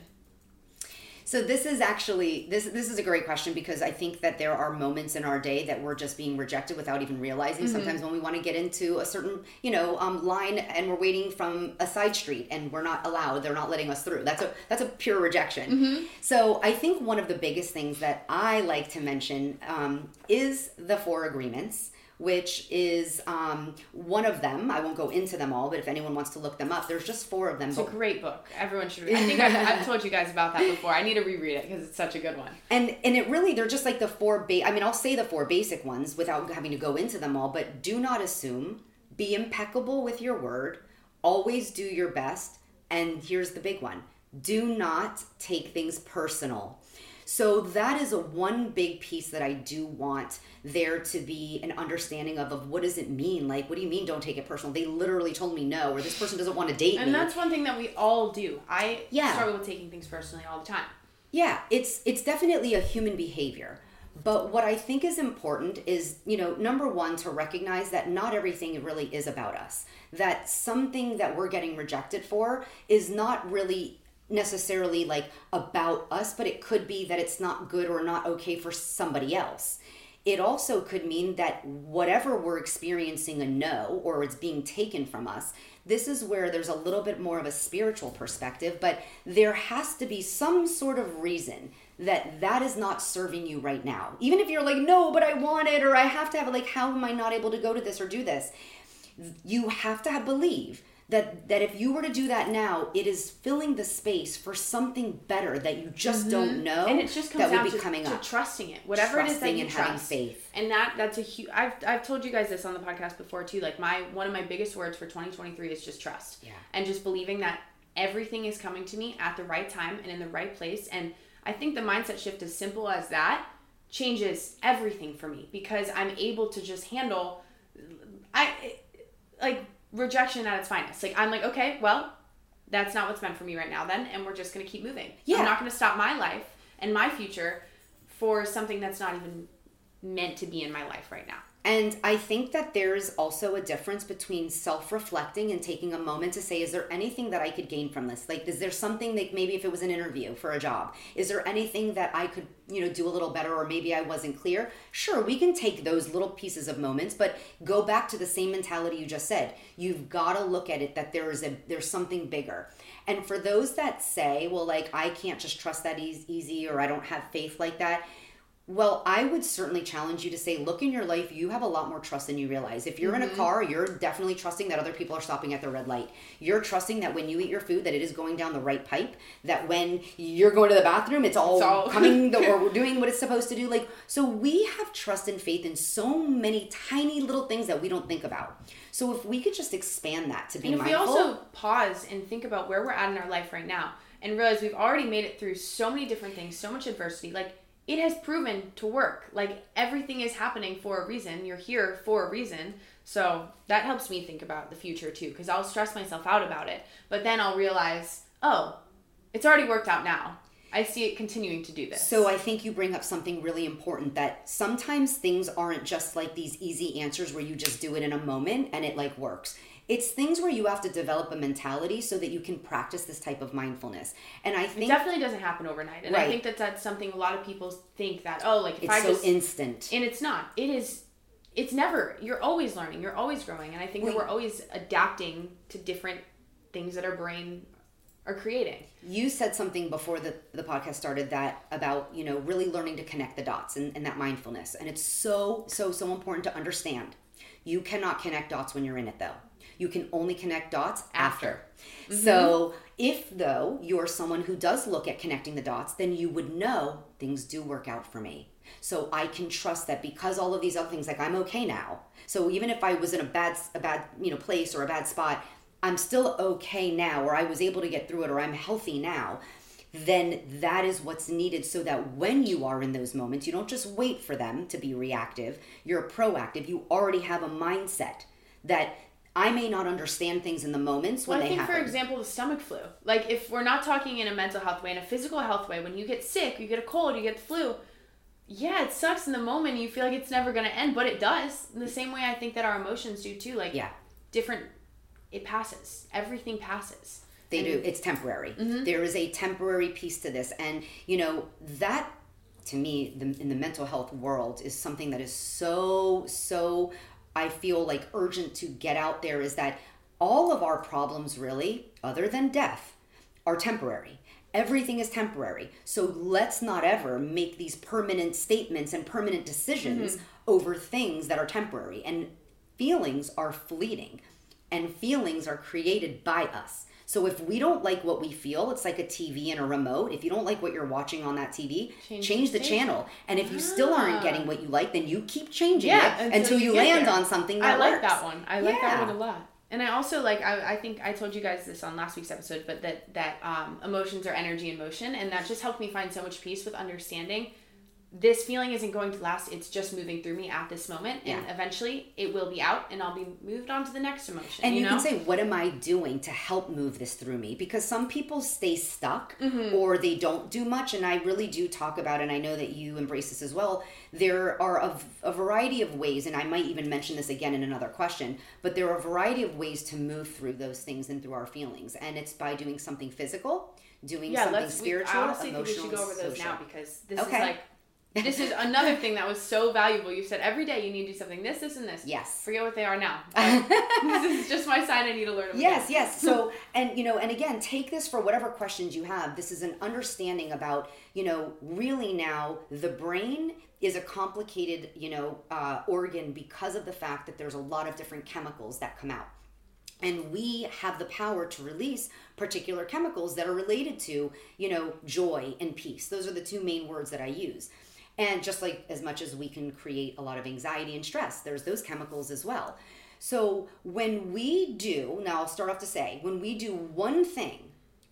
So this is actually this this is a great question because I think that there are moments in our day that we're just being rejected without even realizing. Mm-hmm. Sometimes when we want to get into a certain you know um, line and we're waiting from a side street and we're not allowed, they're not letting us through. That's a that's a pure rejection. Mm-hmm. So I think one of the biggest things that I like to mention um, is the four agreements which is um, one of them. I won't go into them all, but if anyone wants to look them up, there's just four of them. It's a great book. Everyone should read. I think I've, I've, told you guys about that before. I need to reread it because it's such a good one. And and it really they're just like the four. Ba- I mean, I'll say the four basic ones without having to go into them all. But do not assume. Be impeccable with your word. Always do your best. And here's the big one: do not take things personal. So that is a one big piece that I do want there to be an understanding of of what does it mean? Like, what do you mean don't take it personal? They literally told me no, or this person doesn't want to date and me. And that's one thing that we all do. I yeah. struggle with taking things personally all the time. Yeah, it's it's definitely a human behavior. But what I think is important is, you know, number one, to recognize that not everything really is about us. That something that we're getting rejected for is not really necessarily like about us, but it could be that it's not good or not okay for somebody else. It also could mean that whatever we're experiencing a no or it's being taken from us, this is where there's a little bit more of a spiritual perspective, but there has to be some sort of reason that that is not serving you right now. Even if you're like, no, but I want it, or I have to have it, like, how am I not able to go to this or do this? You have to have, believe that that if you were to do that now, it is filling the space for something better that you just mm-hmm. don't know. And it just comes that down would be to, coming to up. trusting it, whatever trusting it is that you and trust. Having faith. And that that's a huge. I've I've told you guys this on the podcast before too. Like my one of my biggest words for 2023 is just trust. Yeah. And just believing that everything is coming to me at the right time and in the right place. And I think the mindset shift, as simple as that, changes everything for me because I'm able to just handle. I like rejection at its finest. Like I'm like, okay, well, that's not what's meant for me right now then, and we're just gonna keep moving. Yeah. I'm not gonna stop my life and my future for something that's not even meant to be in my life right now. And I think that there's also a difference between self reflecting and taking a moment to say, is there anything that I could gain from this? Like, is there something that maybe if it was an interview for a job, is there anything that I could, you know, do a little better or maybe I wasn't clear? Sure, we can take those little pieces of moments, but go back to the same mentality you just said. You've got to look at it that there is a, there's something bigger. And for those that say, well, like, I can't just trust that easy or I don't have faith like that well, I would certainly challenge you to say, look in your life, you have a lot more trust than you realize. If you're mm-hmm. in a mm-hmm. car, you're definitely trusting that other people are stopping at the red light. You're trusting that when you eat your food, that it is going down the right pipe. That when you're going to the bathroom, it's all, it's all... coming the, or doing what it's supposed to do. Like, so we have trust and faith in so many tiny little things that we don't think about. So if we could just expand that to be and if mindful, we also pause and think about where we're at in our life right now, and realize we've already made it through so many different things, so much adversity, like it has proven to work. Like everything is happening for a reason. You're here for a reason. So that helps me think about the future too, because I'll stress myself out about it. But then I'll realize, oh, it's already worked out now. I see it continuing to do this. So I think you bring up something really important that sometimes things aren't just like these easy answers where you just do it in a moment and it like works it's things where you have to develop a mentality so that you can practice this type of mindfulness. And I think it definitely doesn't happen overnight. And right. I think that that's something a lot of people think that oh, like if it's I so just instant, and it's not. It is. It's never. You're always learning. You're always growing. And I think that we're always adapting to different things that our brain are creating. You said something before the, the podcast started that about, you know, really learning to connect the dots and, and that mindfulness. And it's so, so, so important to understand. You cannot connect dots when you're in it though. You can only connect dots after. after. Mm-hmm. So, if though you're someone who does look at connecting the dots, then you would know things do work out for me. So I can trust that because all of these other things, like I'm okay now. So even if I was in a bad, a bad, you know, place or a bad spot, I'm still okay now, or I was able to get through it, or I'm healthy now. Then that is what's needed so that when you are in those moments, you don't just wait for them to be reactive. You're proactive. You already have a mindset that I may not understand things in the moments when well, they I think, happen. for example, the stomach flu. Like, if we're not talking in a mental health way, in a physical health way, when you get sick, you get a cold, you get the flu. Yeah, it sucks in the moment. You feel like it's never going to end, but it does. In the same way, I think that our emotions do too. Like, yeah, different. It passes. Everything passes. They and, do. It's temporary. Mm-hmm. There is a temporary piece to this, and you know that to me the, in the mental health world is something that is so so I feel like urgent to get out there is that all of our problems, really, other than death, are temporary. Everything is temporary. So let's not ever make these permanent statements and permanent decisions mm-hmm. over things that are temporary. And feelings are fleeting, and feelings are created by us. So if we don't like what we feel, it's like a TV and a remote. If you don't like what you're watching on that TV, change, change the channel. And if you still aren't getting what you like, then you keep changing yeah, it until, you, you land there. on something that I like works. that one. I like yeah. that one a lot. And I also like I, I think I told you guys this on last week's episode, but that that um, emotions are energy in motion, and that just helped me find so much peace with understanding this feeling isn't going to last. It's just moving through me at this moment, and yeah. eventually it will be out, and I'll be moved on to the next emotion. And you, you know? can say, "What am I doing to help move this through me?" Because some people stay stuck, mm-hmm. or they don't do much. And I really do talk about, and I know that you embrace this as well. There are a, a variety of ways, and I might even mention this again in another question. But there are a variety of ways to move through those things and through our feelings, and it's by doing something physical doing yeah, something spiritual, we, I honestly emotional, think we should go over those social. now because this okay. is like this is another thing that was so valuable. You said every day you need to do something. This, this, and this. Yes. Forget what they are now. this is just my sign. I need to learn. Them yes, yes. So, and you know, and again, take this for whatever questions you have. This is an understanding about you know really now the brain is a complicated you know uh, organ because of the fact that there's a lot of different chemicals that come out and we have the power to release particular chemicals that are related to you know joy and peace those are the two main words that i use and just like as much as we can create a lot of anxiety and stress, there's those chemicals as well. So when we do, now I'll start off to say, when we do one thing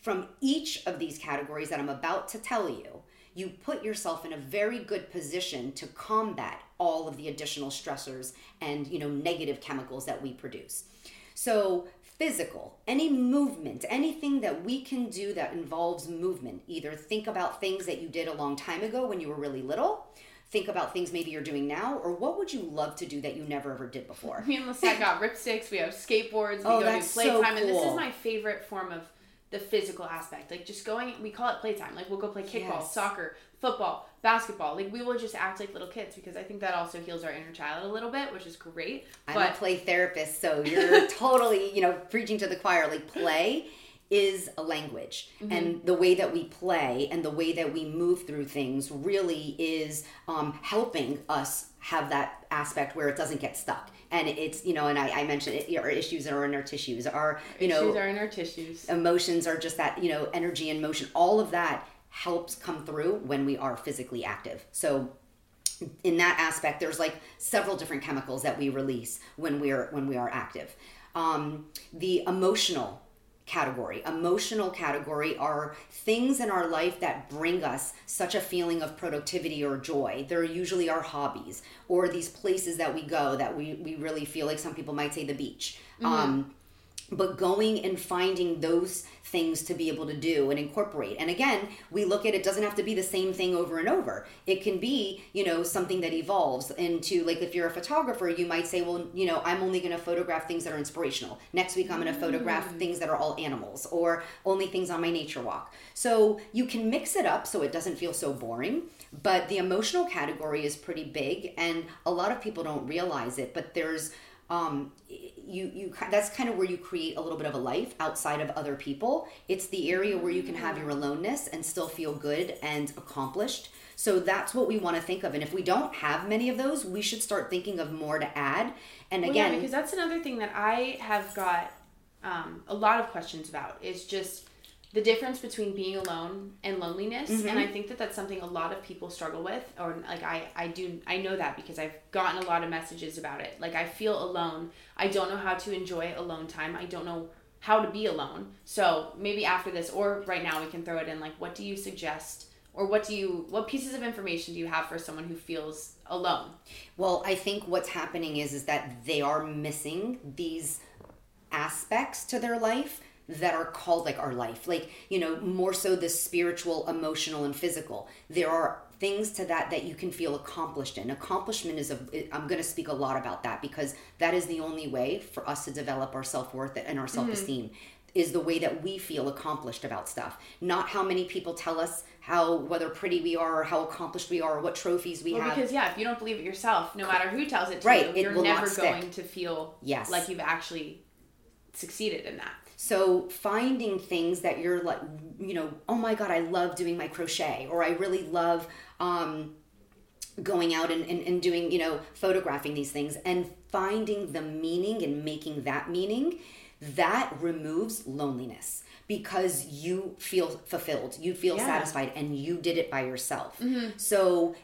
from each of these categories that I'm about to tell you, you put yourself in a very good position to combat all of the additional stressors and you know negative chemicals that we produce. So physical, any movement, anything that we can do that involves movement. Either think about things that you did a long time ago when you were really little. Think about things maybe you're doing now, or what would you love to do that you never ever did before? Me and Lisette got ripsticks. We have skateboards. We oh, go that's to playtime, so cool. and this is my favorite form of the physical aspect. Like just going, we call it playtime. Like we'll go play kickball, yes. soccer, football, basketball. Like we will just act like little kids because I think that also heals our inner child a little bit, which is great. I'm but, a play therapist, so you're totally, you know, preaching to the choir. Like play is a language mm-hmm. and the way that we play and the way that we move through things really is um, helping us have that aspect where it doesn't get stuck and it's you know and i, I mentioned it, our issues are in our tissues our you know issues are in our tissues emotions are just that you know energy and motion all of that helps come through when we are physically active. So in that aspect, there's like several different chemicals that we release when we're when we are active. Um, the emotional category emotional category are things in our life that bring us such a feeling of productivity or joy they're usually our hobbies or these places that we go that we, we really feel like some people might say the beach mm-hmm. um, but going and finding those things to be able to do and incorporate. And again we look at it doesn't have to be the same thing over and over. It can be you know something that evolves into like if you're a photographer you might say well you know i'm only going to photograph things that are inspirational. Next week i'm going to photograph mm. things that are all animals or only things on my nature walk. So you can mix it up so it doesn't feel so boring but the emotional category is pretty big and a lot of people don't realize it but there's um, you you that's kind of where you create a little bit of a life outside of other people. It's the area where you can have your aloneness and still feel good and accomplished. So that's what we want to think of. And if we don't have many of those, we should start thinking of more to add. And well, again, yeah, because that's another thing that I have got um, a lot of questions about is just the difference between being alone and loneliness mm-hmm. and i think that that's something a lot of people struggle with or like i i do i know that because i've gotten a lot of messages about it. Like i feel alone. I don't know how to enjoy alone time. I don't know how to be alone. So maybe after this or right now we can throw it in like what do you suggest or what do you what pieces of information do you have for someone who feels alone? Well i think what's happening is is that they are missing these aspects to their life that are called like our life. Like you know more so the spiritual emotional and physical. There are things to that that you can feel accomplished in. Accomplishment is a i'm going to speak a lot about that because that is the only way for us to develop our self-worth and our self-esteem mm-hmm. is the way that we feel accomplished about stuff. Not how many people tell us how whether pretty we are or how accomplished we are or what trophies we well, have. because yeah if you don't believe it yourself no matter who tells it to right, you you're never going to feel yes. like you've actually succeeded in that so finding things that you're like, you know, oh my God, I love doing my crochet, or I really love um, going out and, and, and doing, you know, photographing these things and finding the meaning and making that meaning, that removes loneliness because you feel fulfilled you feel yeah. satisfied and you did it by yourself mm-hmm. so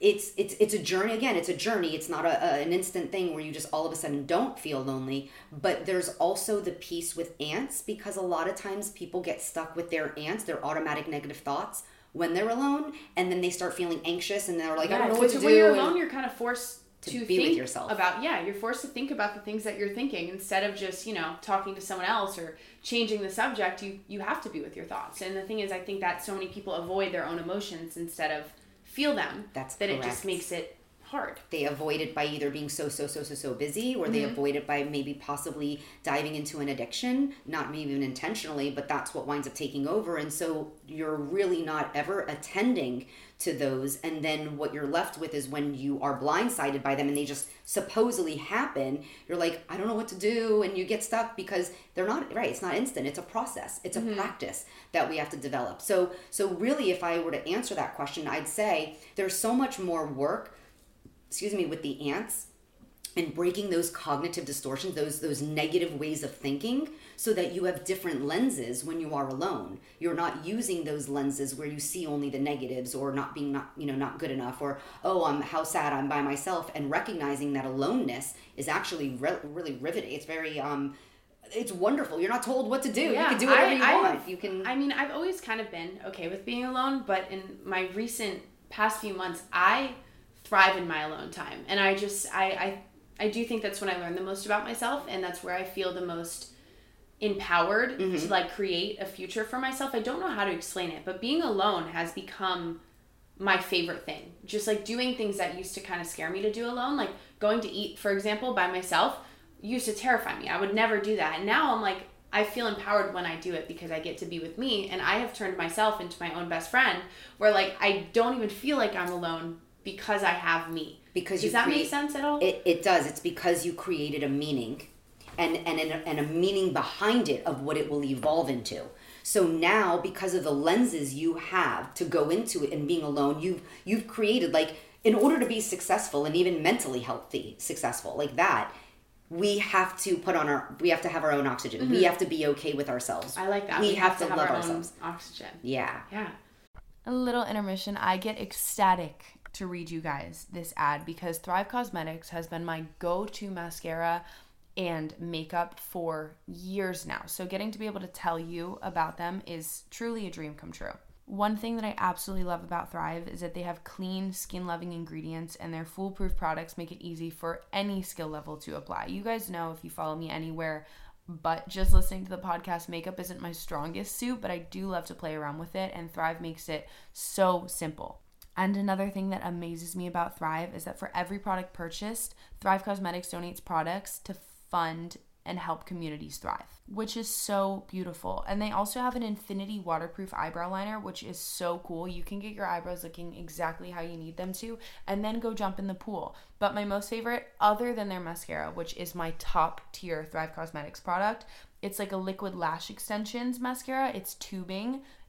it's it's it's a journey again it's a journey it's not a, a, an instant thing where you just all of a sudden don't feel lonely but there's also the piece with ants because a lot of times people get stuck with their ants their automatic negative thoughts when they're alone and then they start feeling anxious and they're like yeah, i don't know what to when do when you're alone you're kind of forced to, to be with yourself about yeah you're forced to think about the things that you're thinking instead of just you know talking to someone else or changing the subject you you have to be with your thoughts and the thing is i think that so many people avoid their own emotions instead of feel them that's that correct. it just makes it hard. They avoid it by either being so, so, so, so, so busy, or mm-hmm. they avoid it by maybe possibly diving into an addiction, not maybe even intentionally, but that's what winds up taking over. And so you're really not ever attending to those. And then what you're left with is when you are blindsided by them and they just supposedly happen, you're like, I don't know what to do. And you get stuck because they're not right. It's not instant. It's a process. It's a mm-hmm. practice that we have to develop. So, so really, if I were to answer that question, I'd say there's so much more work excuse me, with the ants and breaking those cognitive distortions, those those negative ways of thinking, so that you have different lenses when you are alone. You're not using those lenses where you see only the negatives or not being not you know not good enough or oh I'm how sad I'm by myself and recognizing that aloneness is actually re- really riveting. It's very um it's wonderful. You're not told what to do. Yeah, you can do whatever I, you I, want. You can. I mean, I've always kind of been okay with being alone, but in my recent past few months, I thrive in my alone time. And I just I I I do think that's when I learn the most about myself and that's where I feel the most empowered mm-hmm. to like create a future for myself. I don't know how to explain it, but being alone has become my favorite thing. Just like doing things that used to kind of scare me to do alone, like going to eat, for example, by myself, used to terrify me. I would never do that. And now I'm like, I feel empowered when I do it because I get to be with me. And I have turned myself into my own best friend where like I don't even feel like I'm alone because I have me. Because does that create, make sense at all? It, it does. It's because you created a meaning, and and a, and a meaning behind it of what it will evolve into. So now, because of the lenses you have to go into it and being alone, you've you've created like in order to be successful and even mentally healthy, successful like that. We have to put on our. We have to have our own oxygen. Mm-hmm. We have to be okay with ourselves. I like that. We, we have, have, to, to have love ourselves. oxygen. Yeah. Yeah. A little intermission. I get ecstatic to read you guys this ad because Thrive Causemetics has been my go to mascara and makeup for years now. So, getting to be able to tell you about them is truly a dream come true. One thing that I absolutely love about Thrive is that they have clean, skin loving ingredients, and their foolproof products make it easy for any skill level to apply. You guys know if you follow me anywhere, but just listening to the podcast, makeup isn't my strongest suit, but I do love to play around with it, and Thrive makes it so simple. And another thing that amazes me about Thrive is that for every product purchased, Thrive Causemetics donates products to fund and help communities thrive, which is so beautiful. And they also have an infinity waterproof eyebrow liner, which is so cool. You can get your eyebrows looking exactly how you need them to and then go jump in the pool. But my most favorite, other than their mascara, which is my top tier Thrive Causemetics product, it's like a liquid lash extensions mascara. It's tubing,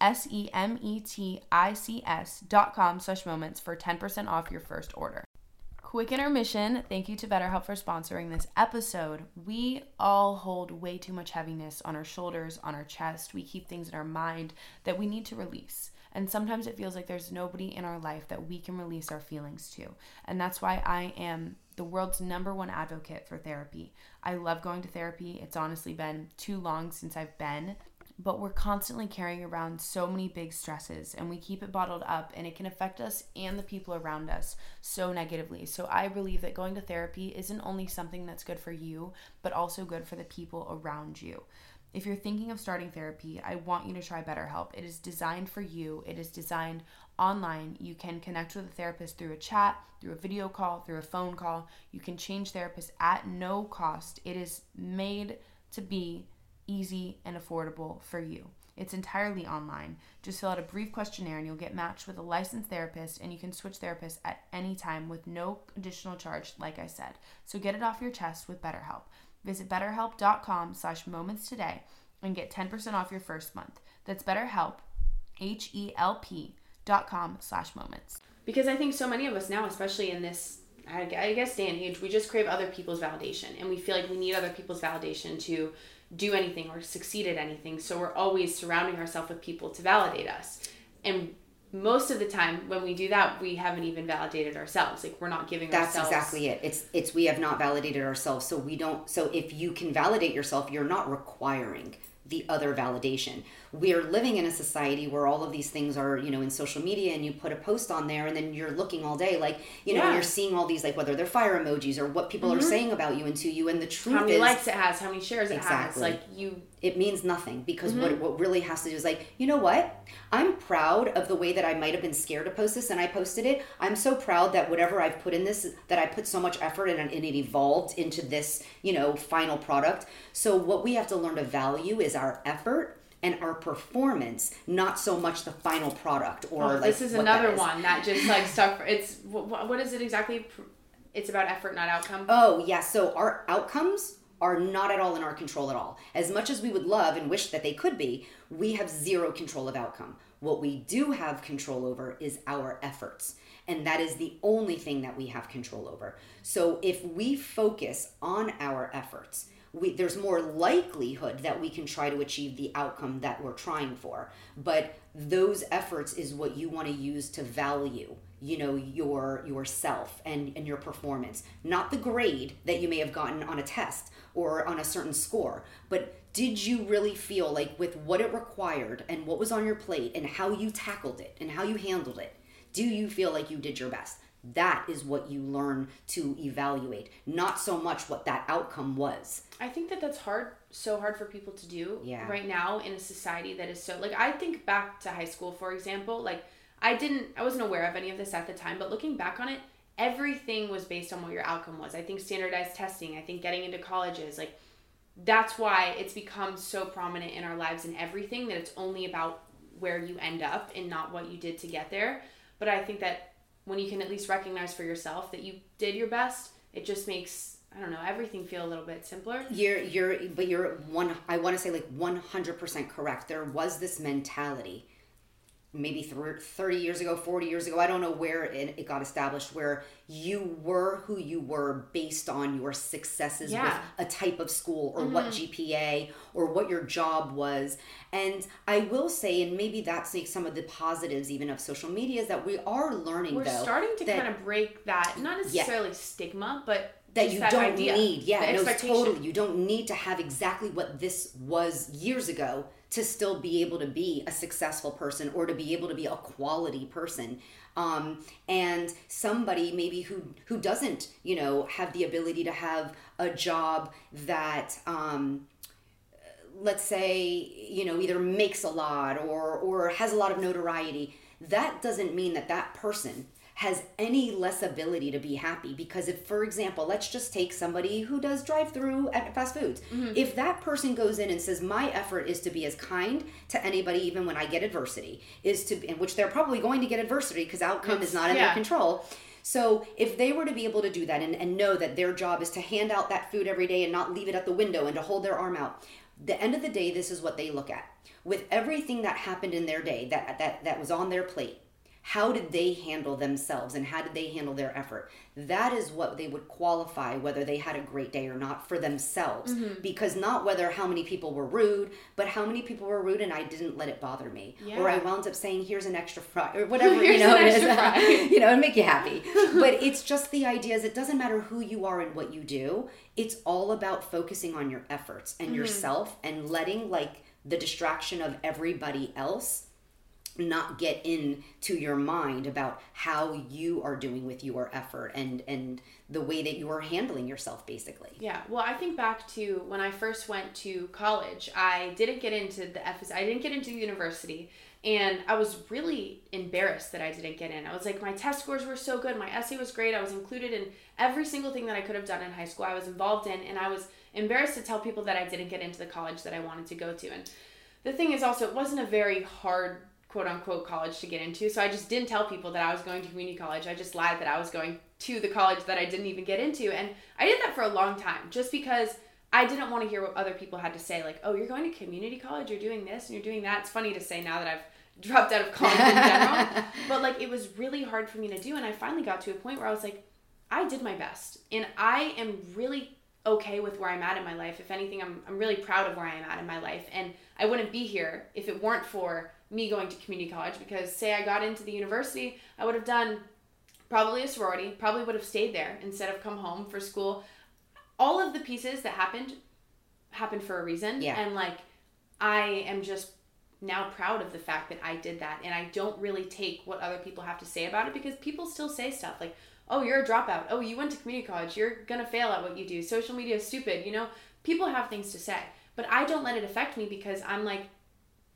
S-E-M-E-T-I-C-S dot com slash moments for 10% off your first order. Quick intermission. Thank you to BetterHelp for sponsoring this episode. We all hold way too much heaviness on our shoulders, on our chest. We keep things in our mind that we need to release. And sometimes it feels like there's nobody in our life that we can release our feelings to. And that's why I am the world's number one advocate for therapy. I love going to therapy. It's honestly been too long since I've been but we're constantly carrying around so many big stresses and we keep it bottled up and it can affect us and the people around us so negatively. So I believe that going to therapy isn't only something that's good for you, but also good for the people around you. If you're thinking of starting therapy, I want you to try BetterHelp. It is designed for you. It is designed online. You can connect with a therapist through a chat, through a video call, through a phone call. You can change therapists at no cost. It is made to be easy, and affordable for you. It's entirely online. Just fill out a brief questionnaire and you'll get matched with a licensed therapist and you can switch therapists at any time with no additional charge, like I said. So get it off your chest with BetterHelp. Visit betterhelp.com slash moments today and get 10% off your first month. That's BetterHelp, H-E-L-P dot com slash moments. Because I think so many of us now, especially in this I guess day and age, we just crave other people's validation and we feel like we need other people's validation to do anything or succeed at anything. So we're always surrounding ourselves with people to validate us. And most of the time when we do that we haven't even validated ourselves like we're not giving that's ourselves... exactly it it's it's we have not validated ourselves so we don't so if you can validate yourself you're not requiring the other validation. We're living in a society where all of these things are, you know, in social media and you put a post on there and then you're looking all day like, you know, yeah. you're seeing all these like whether they're fire emojis or what people mm-hmm. are saying about you and to you and the truth how many is, likes it has, how many shares it exactly. has. Like you it means nothing because mm-hmm. what what really has to do is like, you know what? I'm proud of the way that I might have been scared to post this and I posted it. I'm so proud that whatever I've put in this that I put so much effort in and it evolved into this, you know, final product. So what we have to learn to value is our effort and our performance, not so much the final product or oh, like. This is another is. one that just like stuff. It's what, what is it exactly? It's about effort, not outcome. Oh yeah, so our outcomes are not at all in our control at all. As much as we would love and wish that they could be, we have zero control of outcome. What we do have control over is our efforts. And that is the only thing that we have control over. So if we focus on our efforts, we, there's more likelihood that we can try to achieve the outcome that we're trying for. But those efforts is what you want to use to value you know your yourself and and your performance not the grade that you may have gotten on a test or on a certain score but did you really feel like with what it required and what was on your plate and how you tackled it and how you handled it do you feel like you did your best that is what you learn to evaluate not so much what that outcome was. I think that that's hard so hard for people to do yeah. right now in a society that is so like i think back to high school for example like i didn't i wasn't aware of any of this at the time but looking back on it everything was based on what your outcome was. I think standardized testing i think getting into colleges like that's why it's become so prominent in our lives and everything that it's only about where you end up and not what you did to get there. But i think that when you can at least recognize for yourself that you did your best, it just makes I don't know everything feel a little bit simpler. You're you're but you're one. I want to say like one hundred percent correct. There was this mentality maybe 30 years ago 40 years ago i don't know where it, got established where you were who you were based on your successes yeah. with a type of school or mm-hmm. what gpa or what your job was and i will say and maybe that's like some of the positives even of social media is that we are learning we're though, starting to kind of break that not necessarily yeah. stigma but that you that don't idea, need yeah no totally you don't need to have exactly what this was years ago to still be able to be a successful person or to be able to be a quality person. Um, and somebody maybe who who doesn't you know have the ability to have a job that um, let's say you know either makes a lot or or has a lot of notoriety that doesn't mean that that person has any less ability to be happy because if for example let's just take somebody who does drive through at fast foods mm-hmm. if that person goes in and says my effort is to be as kind to anybody even when i get adversity is to in which they're probably going to get adversity because outcome it's, is not in yeah. their control so if they were to be able to do that and, and know that their job is to hand out that food every day and not leave it at the window and to hold their arm out the end of the day this is what they look at with everything that happened in their day that that that was on their plate how did they handle themselves and how did they handle their effort? That is what they would qualify whether they had a great day or not for themselves. Mm-hmm. because not whether how many people were rude but how many people were rude and i didn't let it bother me. Yeah. or i wound up saying here's an extra fry or whatever you know it is. you know and make you happy. But it's just the idea is it doesn't matter who you are and what you do. It's all about focusing on your efforts and mm-hmm. yourself and letting like the distraction of everybody else not get into your mind about how you are doing with your effort and and the way that you are handling yourself basically. Yeah well i think back to when i first went to college i didn't get into the FS, i didn't get into university and i was really embarrassed that i didn't get in. I was like my test scores were so good my essay was great i was included in every single thing that i could have done in high school i was involved in and i was embarrassed to tell people that i didn't get into the college that i wanted to go to. And the thing is also it wasn't a very hard quote unquote college to get into. So I just didn't tell people that I was going to community college. I just lied that I was going to the college that I didn't even get into. And I did that for a long time just because I didn't want to hear what other people had to say. Like, oh, you're going to community college, you're doing this and you're doing that. It's funny to say now that I've dropped out of college in general. but like, it was really hard for me to do. And I finally got to a point where I was like, I did my best. And I am really okay with where I'm at in my life. If anything, I'm, I'm really proud of where I am at in my life. And I wouldn't be here if it weren't for me going to community college because, say, I got into the university, I would have done probably a sorority, probably would have stayed there instead of come home for school. All of the pieces that happened happened for a reason. Yeah. And like, I am just now proud of the fact that I did that. And I don't really take what other people have to say about it because people still say stuff like, oh, you're a dropout. Oh, you went to community college. You're going to fail at what you do. Social media is stupid. You know, people have things to say. But I don't let it affect me because I'm like,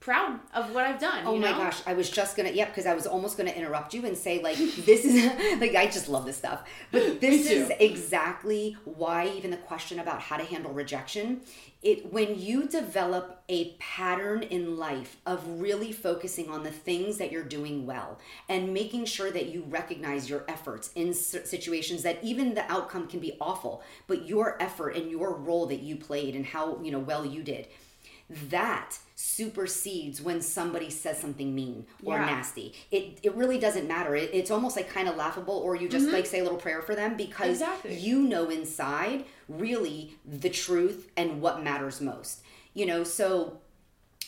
proud of what I've done. Oh my know? gosh, I was just gonna yep, because I was almost gonna interrupt you and say like this is like I just love this stuff. But this is exactly why even the question about how to handle rejection it when you develop a pattern in life of really focusing on the things that you're doing well and making sure that you recognize your efforts in situations that even the outcome can be awful but your effort and your role that you played and how you know well you did that supersedes when somebody says something mean or yeah. nasty. It it really doesn't matter. It, it's almost like kind of laughable, or you just mm-hmm. like say a little prayer for them because exactly. you know inside really the truth and what matters most. You know, so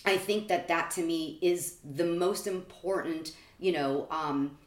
I think that that to me is the most important. You know, um,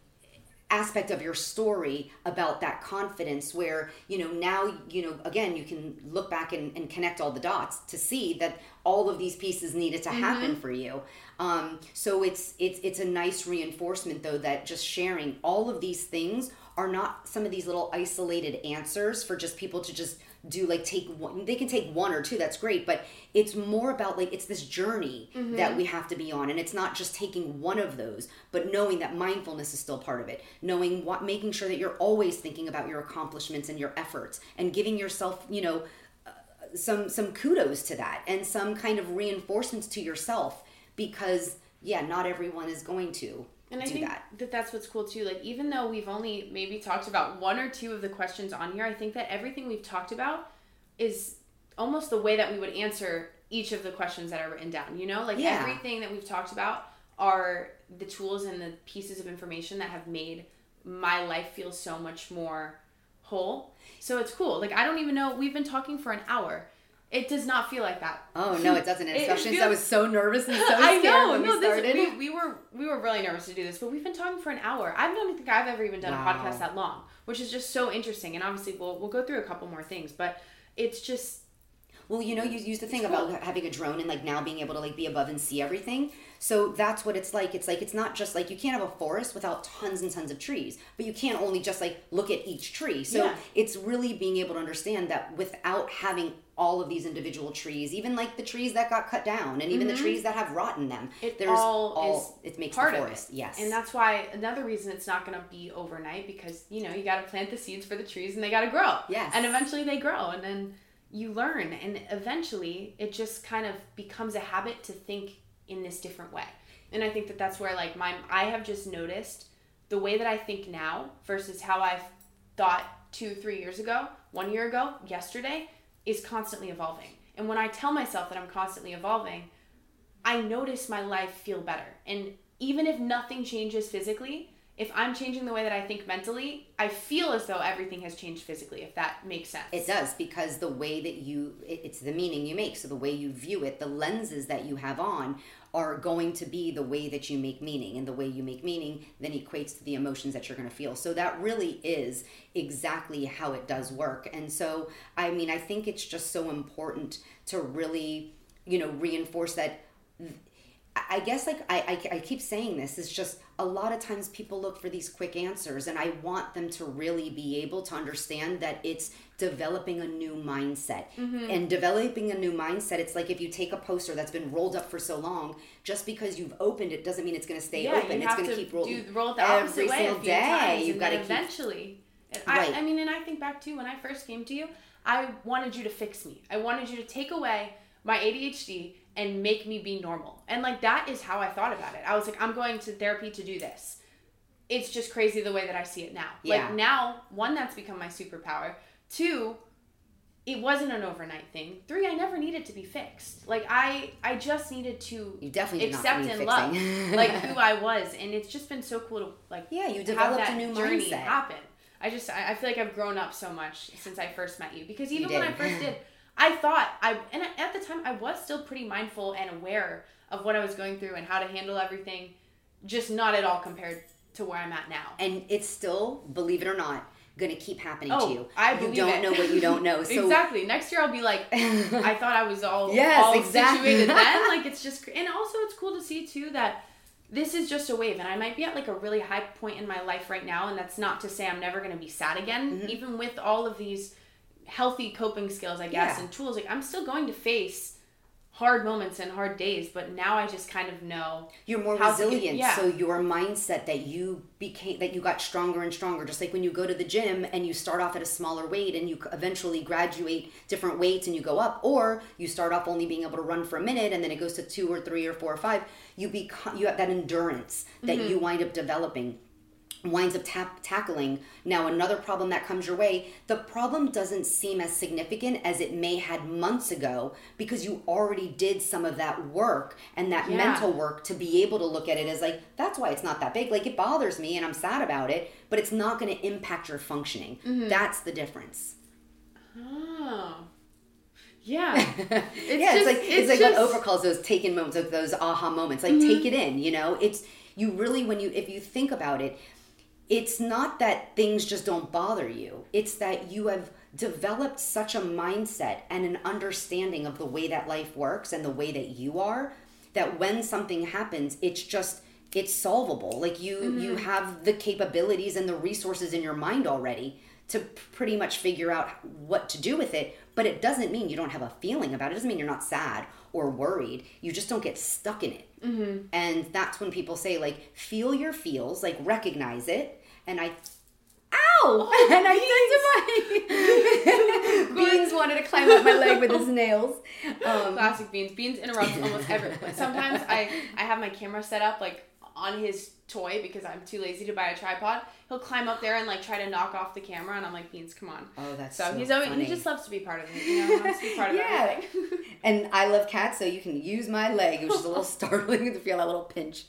aspect of your story about that confidence where you know now you know again you can look back and, and connect all the dots to see that all of these pieces needed to happen mm-hmm. for you um, so it's it's it's a nice reinforcement though that just sharing all of these things are not some of these little isolated answers for just people to just do like take one they can take one or two that's great but it's more about like it's this journey mm-hmm. that we have to be on and it's not just taking one of those but knowing that mindfulness is still part of it knowing what making sure that you're always thinking about your accomplishments and your efforts and giving yourself you know uh, some some kudos to that and some kind of reinforcements to yourself because yeah not everyone is going to and I think that. that that's what's cool too. Like even though we've only maybe talked about one or two of the questions on here, I think that everything we've talked about is almost the way that we would answer each of the questions that are written down. You know, like yeah. everything that we've talked about are the tools and the pieces of information that have made my life feel so much more whole. So it's cool. Like I don't even know. We've been talking for an hour it does not feel like that. Oh no, it doesn't. Especially since I was so nervous and so scared I know, when no, we started. This, we, we, were we were really nervous to do this, but we've been talking for an hour. I don't think I've ever even done wow. a podcast that long, which is just so interesting. And obviously, we'll we'll go through a couple more things, but it's just. Well, you know, you use the thing cool. about having a drone and like now being able to like be above and see everything. So that's what it's like. It's like it's not just like you can't have a forest without tons and tons of trees, but you can't only just like look at each tree. So yeah. it's really being able to understand that without having all of these individual trees, even like the trees that got cut down, and even mm-hmm. the trees that have rotten them. It There's all, all it makes part the forest. Of it. Yes, and that's why another reason it's not going to be overnight because you know you got to plant the seeds for the trees and they got to grow. Yes, and eventually they grow, and then you learn, and eventually it just kind of becomes a habit to think in this different way. And I think that that's where like my I have just noticed the way that I think now versus how I've thought two, three years ago, one year ago, yesterday is constantly evolving. And when I tell myself that I'm constantly evolving, I notice my life feel better. And even if nothing changes physically, if I'm changing the way that I think mentally, I feel as though everything has changed physically, if that makes sense. It does, because the way that you, it's the meaning you make. So the way you view it, the lenses that you have on are going to be the way that you make meaning. And the way you make meaning then equates to the emotions that you're going to feel. So that really is exactly how it does work. And so, I mean, I think it's just so important to really, you know, reinforce that. I guess like I, I, I keep saying this, it's just a lot of times people look for these quick answers and i want them to really be able to understand that it's developing a new mindset. Mm-hmm. and developing a new mindset it's like if you take a poster that's been rolled up for so long just because you've opened it doesn't mean it's going to stay yeah, open. it's going to keep rolling. roll it the every single day you've got to eventually. Keep... right. I, I mean and i think back to when i first came to you i wanted you to fix me. I wanted you to take away my adhd and make me be normal. And like that is how I thought about it. I was like, I'm going to therapy to do this. It's just crazy the way that I see it now. Yeah. Like now, one, that's become my superpower. Two, it wasn't an overnight thing. Three, I never needed to be fixed. Like I, I just needed to you definitely accept and fixing. love like who I was, and it's just been so cool to like yeah, you developed a new journey mindset. happen. I just I, I feel like I've grown up so much since I first met you because even when I first did, I thought I and at the time I was still pretty mindful and aware of what I was going through and how to handle everything, just not at all compared to where I'm at now. And it's still, believe it or not, going to keep happening oh, to you. I you don't it. know what you don't know. So exactly. Next year I'll be like, I thought I was all yes, all exactly. situated then. Like it's just, and also it's cool to see too that this is just a wave, and I might be at like a really high point in my life right now, and that's not to say I'm never going to be sad again. Mm-hmm. Even with all of these healthy coping skills, I guess, yeah. and tools, like I'm still going to face hard moments and hard days but now i just kind of know you're more resilient get, yeah. so your mindset that you became that you got stronger and stronger just like when you go to the gym and you start off at a smaller weight and you eventually graduate different weights and you go up or you start off only being able to run for a minute and then it goes to two or three or four or five you become you have that endurance that mm-hmm. you wind up developing winds up tap- tackling now another problem that comes your way the problem doesn't seem as significant as it may had months ago because you already did some of that work and that yeah. mental work to be able to look at it as like that's why it's not that big like it bothers me and i'm sad about it but it's not going to impact your functioning mm-hmm. that's the difference oh yeah. It's yeah, just, it's like it's, it's like just... what Oprah calls those taken moments, like those aha moments. Like mm-hmm. take it in, you know? It's you really when you if you think about it, it's not that things just don't bother you. It's that you have developed such a mindset and an understanding of the way that life works and the way that you are that when something happens, it's just it's solvable. Like you mm-hmm. you have the capabilities and the resources in your mind already to pretty much figure out what to do with it, but it doesn't mean you don't have a feeling about it. It doesn't mean you're not sad or worried. You just don't get stuck in it. Mm-hmm. And that's when people say, like, feel your feels, like, recognize it. And I, ow! Oh, and I to my Beans wanted to climb up my leg with his nails. Um, Classic Beans. Beans interrupts almost everything. Sometimes I, I have my camera set up, like, on his toy because I'm too lazy to buy a tripod he'll climb up there and like try to knock off the camera, and I'm like, Beans, come on. Oh, that's so, so he's always, he just loves to be part of it. You know, loves to be part of yeah. and I love cats, so you can use my leg, which is a little startling to feel that little pinch.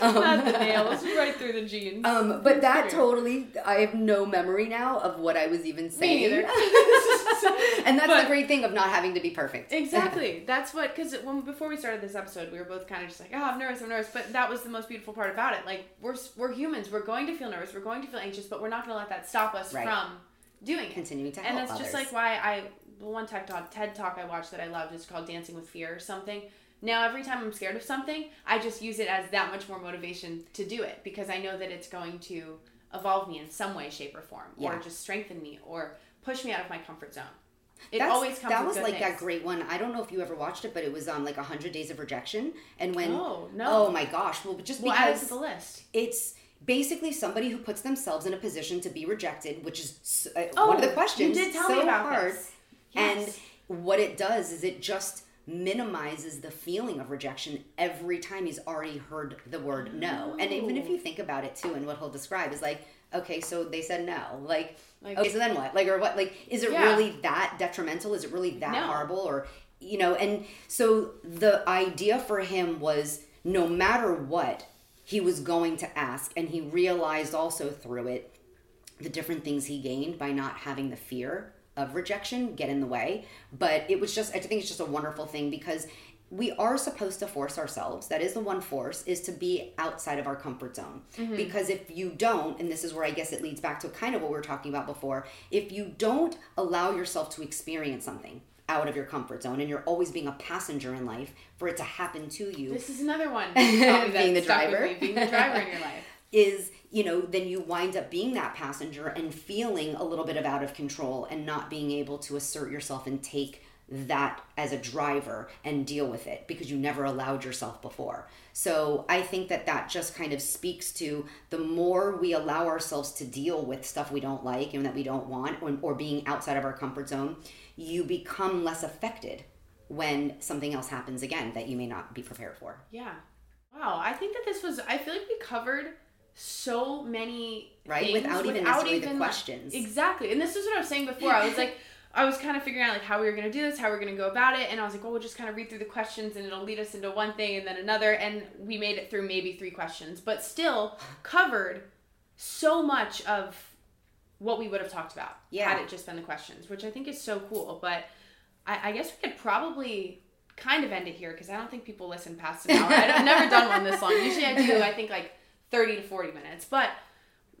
Um, Not the nails, right through the jeans. Um, but that totally, I have no memory now of what I was even saying. Me either. and that's but, the great thing of not having to be perfect. Exactly. That's what because when before we started this episode, we were both kind of just like, oh, I'm nervous, I'm nervous. But that was the most beautiful part about it. Like we're we're humans. We're going to feel nervous. We're going to feel anxious, but we're not going to let that stop us right. from doing it. Continuing to help And that's others. just like why I one TED talk TED talk I watched that I loved is called Dancing with Fear or something. Now every time I'm scared of something, I just use it as that much more motivation to do it because I know that it's going to evolve me in some way, shape, or form, yeah. or just strengthen me, or push me out of my comfort zone. It That's, always comes. That was like things. that great one. I don't know if you ever watched it, but it was um like hundred days of rejection. And when oh no, oh my gosh, well just we'll because add it to the list. It's basically somebody who puts themselves in a position to be rejected, which is uh, oh, one of the questions. You did tell so me about hard. This. Yes. And what it does is it just minimizes the feeling of rejection every time he's already heard the word oh. no. And even if you oh. think about it too, and what he'll describe is like, okay, so they said no. Like, like okay, so then what? Like, or what? Like, is it yeah. really that detrimental? Is it really that no. horrible? Or, you know, and so the idea for him was no matter what, he was going to ask. And he realized also through it the different things he gained by not having the fear of rejection get in the way. But it was just, I think it's just a wonderful thing because we are supposed to force ourselves that is the one force is to be outside of our comfort zone mm-hmm. because if you don't and this is where i guess it leads back to kind of what we were talking about before if you don't allow yourself to experience something out of your comfort zone and you're always being a passenger in life for it to happen to you. This is another one. being the driver. Me, being the driver in your life. Is, you know, then you wind up being that passenger and feeling a little bit of out of control and not being able to assert yourself and take that as a driver and deal with it because you never allowed yourself before. So I think that that just kind of speaks to the more we allow ourselves to deal with stuff we don't like and that we don't want or, or being outside of our comfort zone, you become less affected when something else happens again that you may not be prepared for. Yeah. Wow. I think that this was, I feel like we covered so many right without even without even the questions exactly and this is what i was saying before i was like i was kind of figuring out like how we were going to do this how we are going to go about it and i was like well we'll just kind of read through the questions and it'll lead us into one thing and then another and we made it through maybe three questions but still covered so much of what we would have talked about yeah. had it just been the questions, which I think is so cool. But I, I guess we could probably kind of end it here because I don't think people listen past an hour. I've never done one this long. Usually I do, I think, like 30 to 40 minutes. But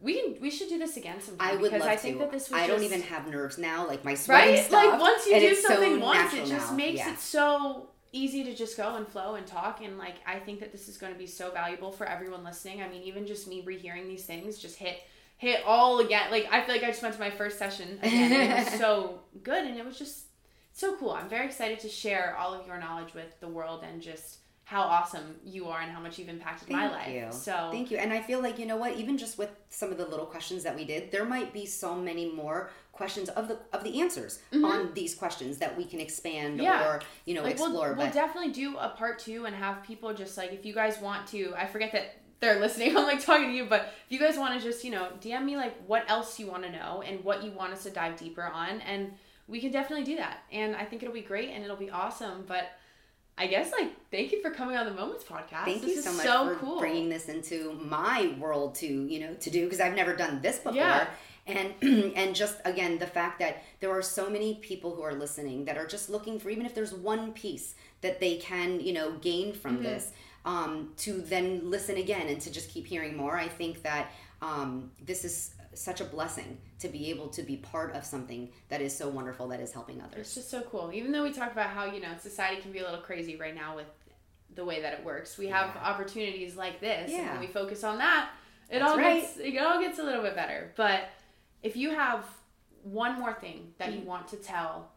we can we should do this again sometime. I would because love I think to. that this was I don't even have nerves now, like my sweating right? Stuff, like once you do something so once, it just now. makes yeah. it so easy to just go and flow and talk and like I think that this is going to be so valuable for everyone listening. I mean, even just me rehearing these things just hit hit all again. Like I feel like I just went to my first session again. it was so good and it was just so cool. I'm very excited to share all of your knowledge with the world and just how awesome you are and how much you've impacted Thank my life. You. So Thank you. And I feel like you know what, even just with some of the little questions that we did, there might be so many more questions of the of the answers mm-hmm. on these questions that we can expand yeah. or you know like explore. We'll, we'll definitely do a part two and have people just like if you guys want to. I forget that they're listening. I'm like talking to you, but if you guys want to just you know DM me like what else you want to know and what you want us to dive deeper on, and we can definitely do that. And I think it'll be great and it'll be awesome. But I guess like thank you for coming on the Moments podcast. Thank this you so much so for cool. bringing this into my world to you know to do because I've never done this before. Yeah. And and just again the fact that there are so many people who are listening that are just looking for even if there's one piece that they can you know gain from mm-hmm. this um, to then listen again and to just keep hearing more. I think that um, this is such a blessing to be able to be part of something that is so wonderful that is helping others. It's just so cool. Even though we talk about how, you know, society can be a little crazy right now with the way that it works. We have yeah. opportunities like this yeah. and when we focus on that, it That's all right. gets it all gets a little bit better. But if you have one more thing that you mm-hmm. want to tell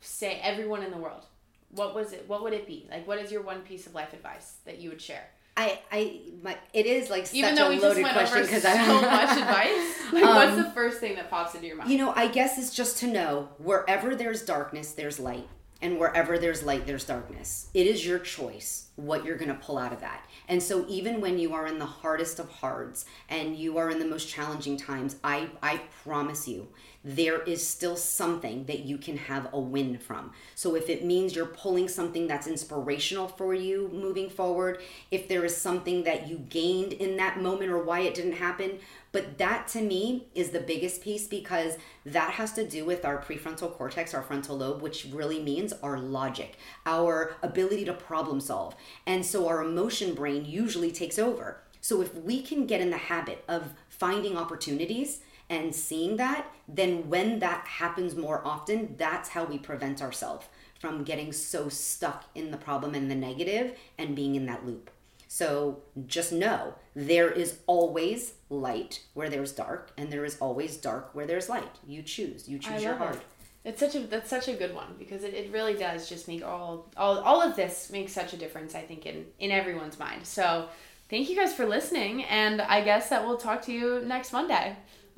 say everyone in the world, what was it? What would it be? Like what is your one piece of life advice that you would share? I, I, my, it is like Even such a loaded question because I so much advice. Like, um, what's the first thing that pops into your mind? You know, I guess it's just to know wherever there's darkness, there's light, and wherever there's light, there's darkness. It is your choice what you're going to pull out of that. And so, even when you are in the hardest of hards and you are in the most challenging times, I, I promise you there is still something that you can have a win from. So if it means you're pulling something that's inspirational for you moving forward, if there is something that you gained in that moment or why it didn't happen, but that to me is the biggest piece because that has to do with our prefrontal cortex, our frontal lobe, which really means our logic, our ability to problem solve. And so our emotion brain usually takes over. So if we can get in the habit of finding opportunities and seeing that, then when that happens more often, that's how we prevent ourselves from getting so stuck in the problem and the negative and being in that loop. So just know there is always light where there's dark, and there is always dark where there's light. You choose. You choose your heart. It. It's such a that's such a good one because it, it really does just make all all all of this makes such a difference I think in in everyone's mind. So thank you guys for listening and I guess that we'll talk to you next Monday.